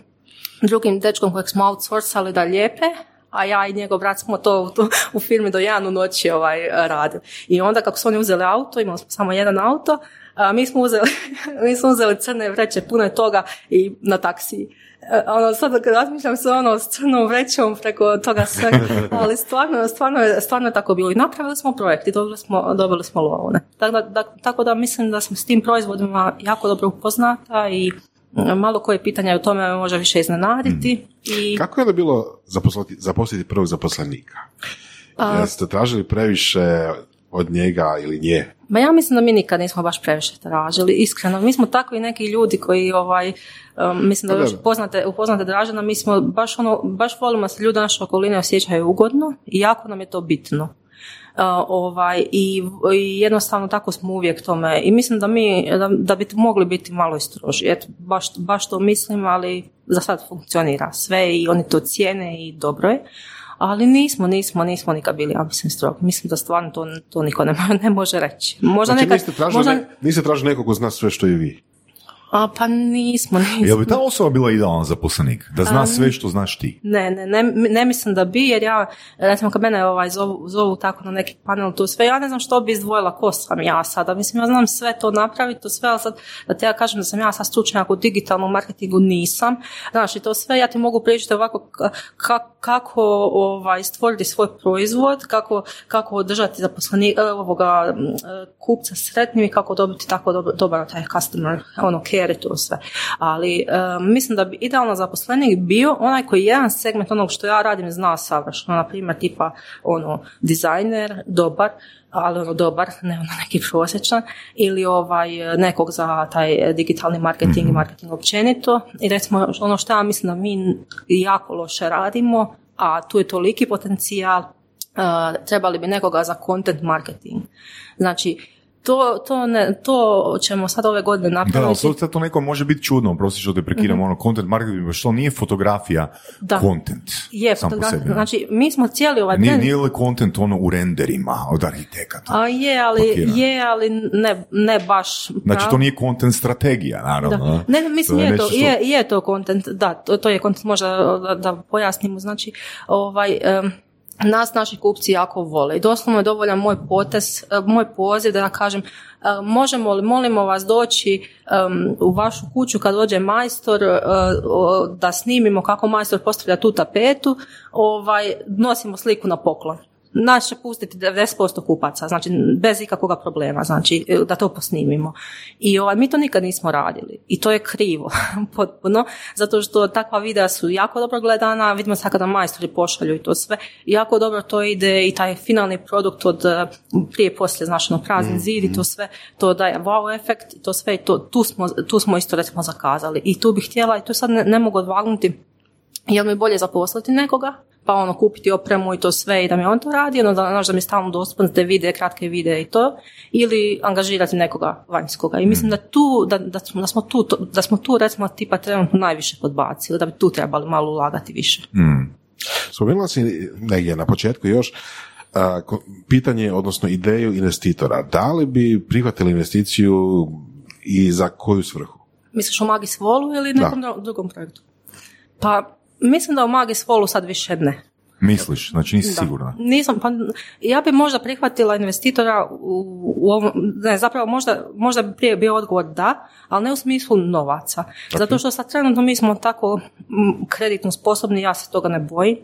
drugim dečkom kojeg smo outsourcali da lijepe, a ja i njegov brat smo to u, u firmi do jedan u noći ovaj, radili. I onda kako su oni uzeli auto, imali smo samo jedan auto, a mi smo uzeli, <laughs> mi smo uzeli crne vreće, puno je toga i na taksiji. E, Ono, sad kad razmišljam se ono s crnom vrećom preko toga sve, <laughs> ali stvarno, stvarno, je, stvarno je tako bilo. I napravili smo projekt i dobili smo, dobili smo lovu. ne. Tako da, da- tako da mislim da smo s tim proizvodima jako dobro upoznata i malo koje pitanja u tome me može više iznenaditi. I, Kako je onda bilo zaposliti, zaposliti prvog zaposlenika? Jeste tražili previše od njega ili nje? Ma ja mislim da mi nikad nismo baš previše tražili, iskreno. Mi smo tako i neki ljudi koji, ovaj, um, mislim da Pa još poznate, upoznate Dražena, mi smo baš ono, baš volimo se ljudi naše okoline osjećaju ugodno i jako nam je to bitno. Uh, ovaj, i, i jednostavno tako smo uvijek tome i mislim da mi, da, da bi mogli biti malo i stroži. Eto, baš, baš to mislim, ali za sad funkcionira sve i oni to cijene i dobro je. Ali nismo, nismo, nismo nikad bili, ja mislim, strogi. Mislim da stvarno to, to niko ne, ne može reći. Možda Znači nekad, niste tražili, možda, ne- nekog ko zna sve što i vi. A, pa nismo, nismo. <laughs> Jel bi ta osoba bila idealan zaposlenik? Da zna sve što znaš ti? Ne, ne, ne, ne mislim da bi, jer ja, recimo kad mene ovaj, zovu, zovu tako na neki panel tu sve, ja ne znam što bi izdvojila ko sam ja sada. Mislim, ja znam sve to napraviti, to sve, ali sad da te ja kažem da sam ja sad stručnjak u digitalnom marketingu, nisam. Znaš, i to sve ja ti mogu pričati ovako ka- ka- kako ovaj, stvoriti svoj proizvod, kako, kako održati zaposleni, e, ovoga, m, e, kupca sretnim i kako dobiti tako dobar, dobar taj customer, ono, care i to sve. Ali e, mislim da bi idealno zaposlenik bio onaj koji jedan segment onog što ja radim zna savršeno, na primjer tipa ono, dizajner, dobar, ali ono dobar, ne ono neki prosječan, ili ovaj nekog za taj digitalni marketing i marketing općenito. I recimo ono što ja mislim da mi jako loše radimo, a tu je toliki potencijal, uh, trebali bi nekoga za content marketing. Znači, to, to, ne, to ćemo sad ove godine Da, ali napraviti. to, sad to nekom može biti čudno, prosti što te prekidam, ono, content marketing, što nije fotografija Da. content. Je, sam po fotograf- sebi. znači mi smo cijeli ovaj Nije, trend- nije li content ono u renderima od arhitekata? A je, ali, Pakiran. je, ali ne, ne baš. Znači, pravo. to nije content strategija, naravno. Da. Ne, mislim, To je, to, nešto što- je, je to content, da, to, to je content, možda da, da pojasnimo, znači, ovaj, em, nas naši kupci jako vole i doslovno je dovoljan moj potez, e, moj poziv da kažem e, možemo li, molimo vas doći u vašu kuću kad dođe majstor e, da snimimo kako majstor postavlja tu tapetu, ovaj, nosimo sliku na poklon. Nas će pustiti 90% kupaca, znači bez ikakvog problema, znači da to posnimimo. I ovaj, mi to nikad nismo radili i to je krivo <laughs> potpuno, zato što takva videa su jako dobro gledana, vidimo sad kada majstori pošalju i to sve, jako dobro to ide i taj finalni produkt od prije poslije, znači ono prazni mm, zid i to mm. sve, to daje wow efekt, to sve, to, tu, smo, tu smo isto recimo zakazali i tu bih htjela i to sad ne, ne mogu odvagnuti jel mi bolje zaposliti nekoga, pa ono kupiti opremu i to sve i da mi on to radi, ono da, znaš, da mi je stalno dostupno te videe, kratke videe i to, ili angažirati nekoga vanjskoga. I mislim da tu, da, da, smo, da smo tu, da smo tu recimo tipa trenutno najviše podbacili, da bi tu trebali malo ulagati više. Mm. Spomenula si negdje na početku još pitanje, odnosno ideju investitora. Da li bi prihvatili investiciju i za koju svrhu? Misliš o Magis Volu ili nekom drugom projektu? Pa Mislim da u Magis Volu sad više ne. Misliš, znači nisi sigurna? Nisam, pa ja bi možda prihvatila investitora u, ovom, ne, zapravo možda, možda bi prije bio odgovor da, ali ne u smislu novaca. Zato što sad trenutno mi smo tako kreditno sposobni, ja se toga ne bojim.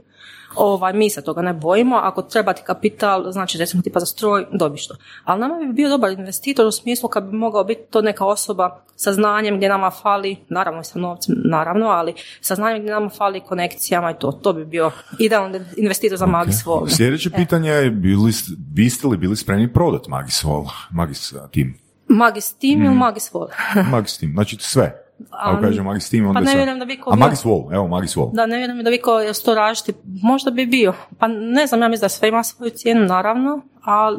Ovaj, mi se toga ne bojimo, ako treba ti kapital, znači recimo tipa za stroj, dobiš to. Ali nama bi bio dobar investitor u smislu kad bi mogao biti to neka osoba sa znanjem gdje nama fali, naravno i sa novcem, naravno, ali sa znanjem gdje nama fali konekcijama i to, to bi bio idealan investitor za Magis Vol. Sljedeće pitanje je, bili, biste li bili spremni prodati Magis Vol, Magis Team? Magis Team ili mhm. Magis Vol? Magis Team, znači sve. Ako kažem Magis Team, onda pa ne vjerujem da bi ko... A Magis Wall, evo Magis Wall. Da, ne vjerujem da bi ko to rašti. Možda bi bio. Pa ne znam, ja mislim da sve ima svoju cijenu, naravno, a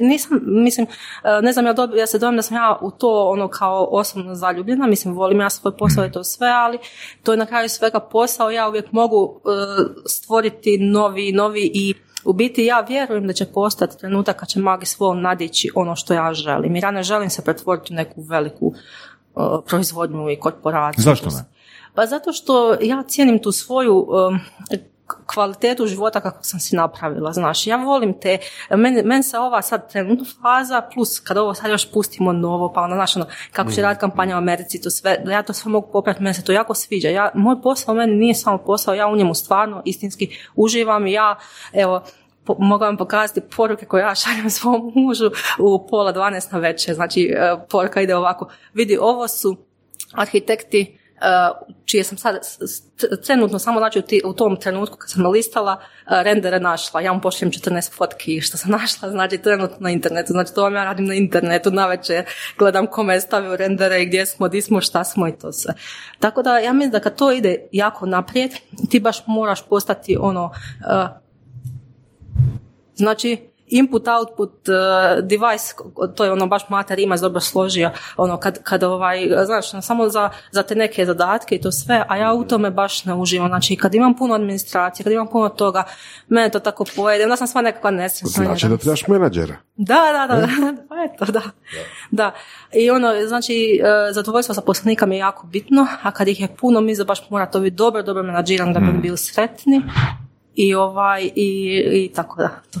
nisam, mislim, e, ne znam, ja, ja se dobijem da sam ja u to ono kao osobno zaljubljena, mislim, volim ja svoj posao i to sve, ali to je na kraju svega posao, ja uvijek mogu e, stvoriti novi, novi i u biti ja vjerujem da će postati trenutak kad će Magis Wall nadići ono što ja želim. Jer ja ne želim se pretvoriti u neku veliku proizvodnju i korporaciju. Zašto ne? Pa zato što ja cijenim tu svoju kvalitetu života kako sam si napravila, znaš, ja volim te, meni, men se ova sad trenutna faza, plus kad ovo sad još pustimo novo, pa onda, znaš, ono, kako će mm. raditi kampanja u Americi, to sve, da ja to sve mogu popraviti, meni se to jako sviđa, ja, moj posao meni nije samo posao, ja u njemu stvarno istinski uživam i ja, evo, mogu vam pokazati poruke koje ja šaljem <laughs> svom mužu u pola dvanaest na večer. Znači, e, poruka ide ovako. Vidi, ovo su arhitekti e, čije sam sad trenutno samo znači u tom trenutku kad sam listala e, rendere našla. Ja vam pošljem 14 fotki što sam <laughs> našla, znači trenutno na internetu. Znači to vam ja radim na internetu, na večer gledam kome je stavio rendere i gdje smo, di smo, šta smo i to sve. Tako da ja mislim da kad to ide jako naprijed, ti baš moraš postati ono Znači, input, output uh, device, to je ono baš mater ima dobro složio, ono kad, kad ovaj, znaš, ono, samo za, za te neke zadatke i to sve, a ja u tome baš ne uživam, znači kad imam puno administracije, kad imam puno toga, mene to tako pojede, onda sam sva nekakva nesretna. Znači da trebaš menadžera. Da, da, da, <laughs> pa eto, da. Da. I ono, znači, uh, zadovoljstvo zaposlenika mi je jako bitno, a kad ih je puno, mi za baš mora to biti dobro, dobro menadžiran da bi hmm. bili sretni i ovaj, i, i tako da. To.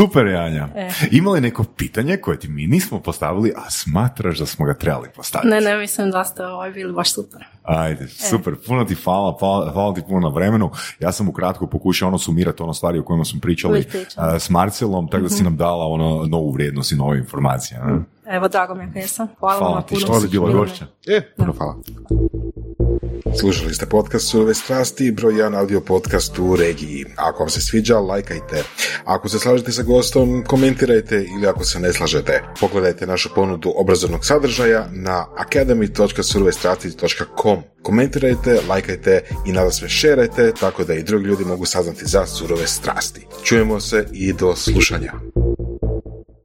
Super, Janja. E. Ima li neko pitanje koje ti mi nismo postavili, a smatraš da smo ga trebali postaviti? Ne, ne, mislim da ste ovaj bili baš super. Ajde, e. super. Puno ti hvala, hvala, ti puno na vremenu. Ja sam ukratko pokušao ono sumirati ono stvari o kojima smo pričali s Marcelom, tako da si mhm. nam dala ono novu vrijednost i nove informacije. Ne? Evo, drago mi je jesam. Hvala, hvala vam puno. Hvala ti, bilo gošća. E, puno hvala. Slušali ste podcast Surove strasti, broj jedan audio podcast u regiji. Ako vam se sviđa, lajkajte. Ako se slažete sa gostom, komentirajte ili ako se ne slažete, pogledajte našu ponudu obrazovnog sadržaja na academy.surovestrasti.com. Komentirajte, lajkajte i nada sve šerajte tako da i drugi ljudi mogu saznati za surove strasti. Čujemo se i do slušanja.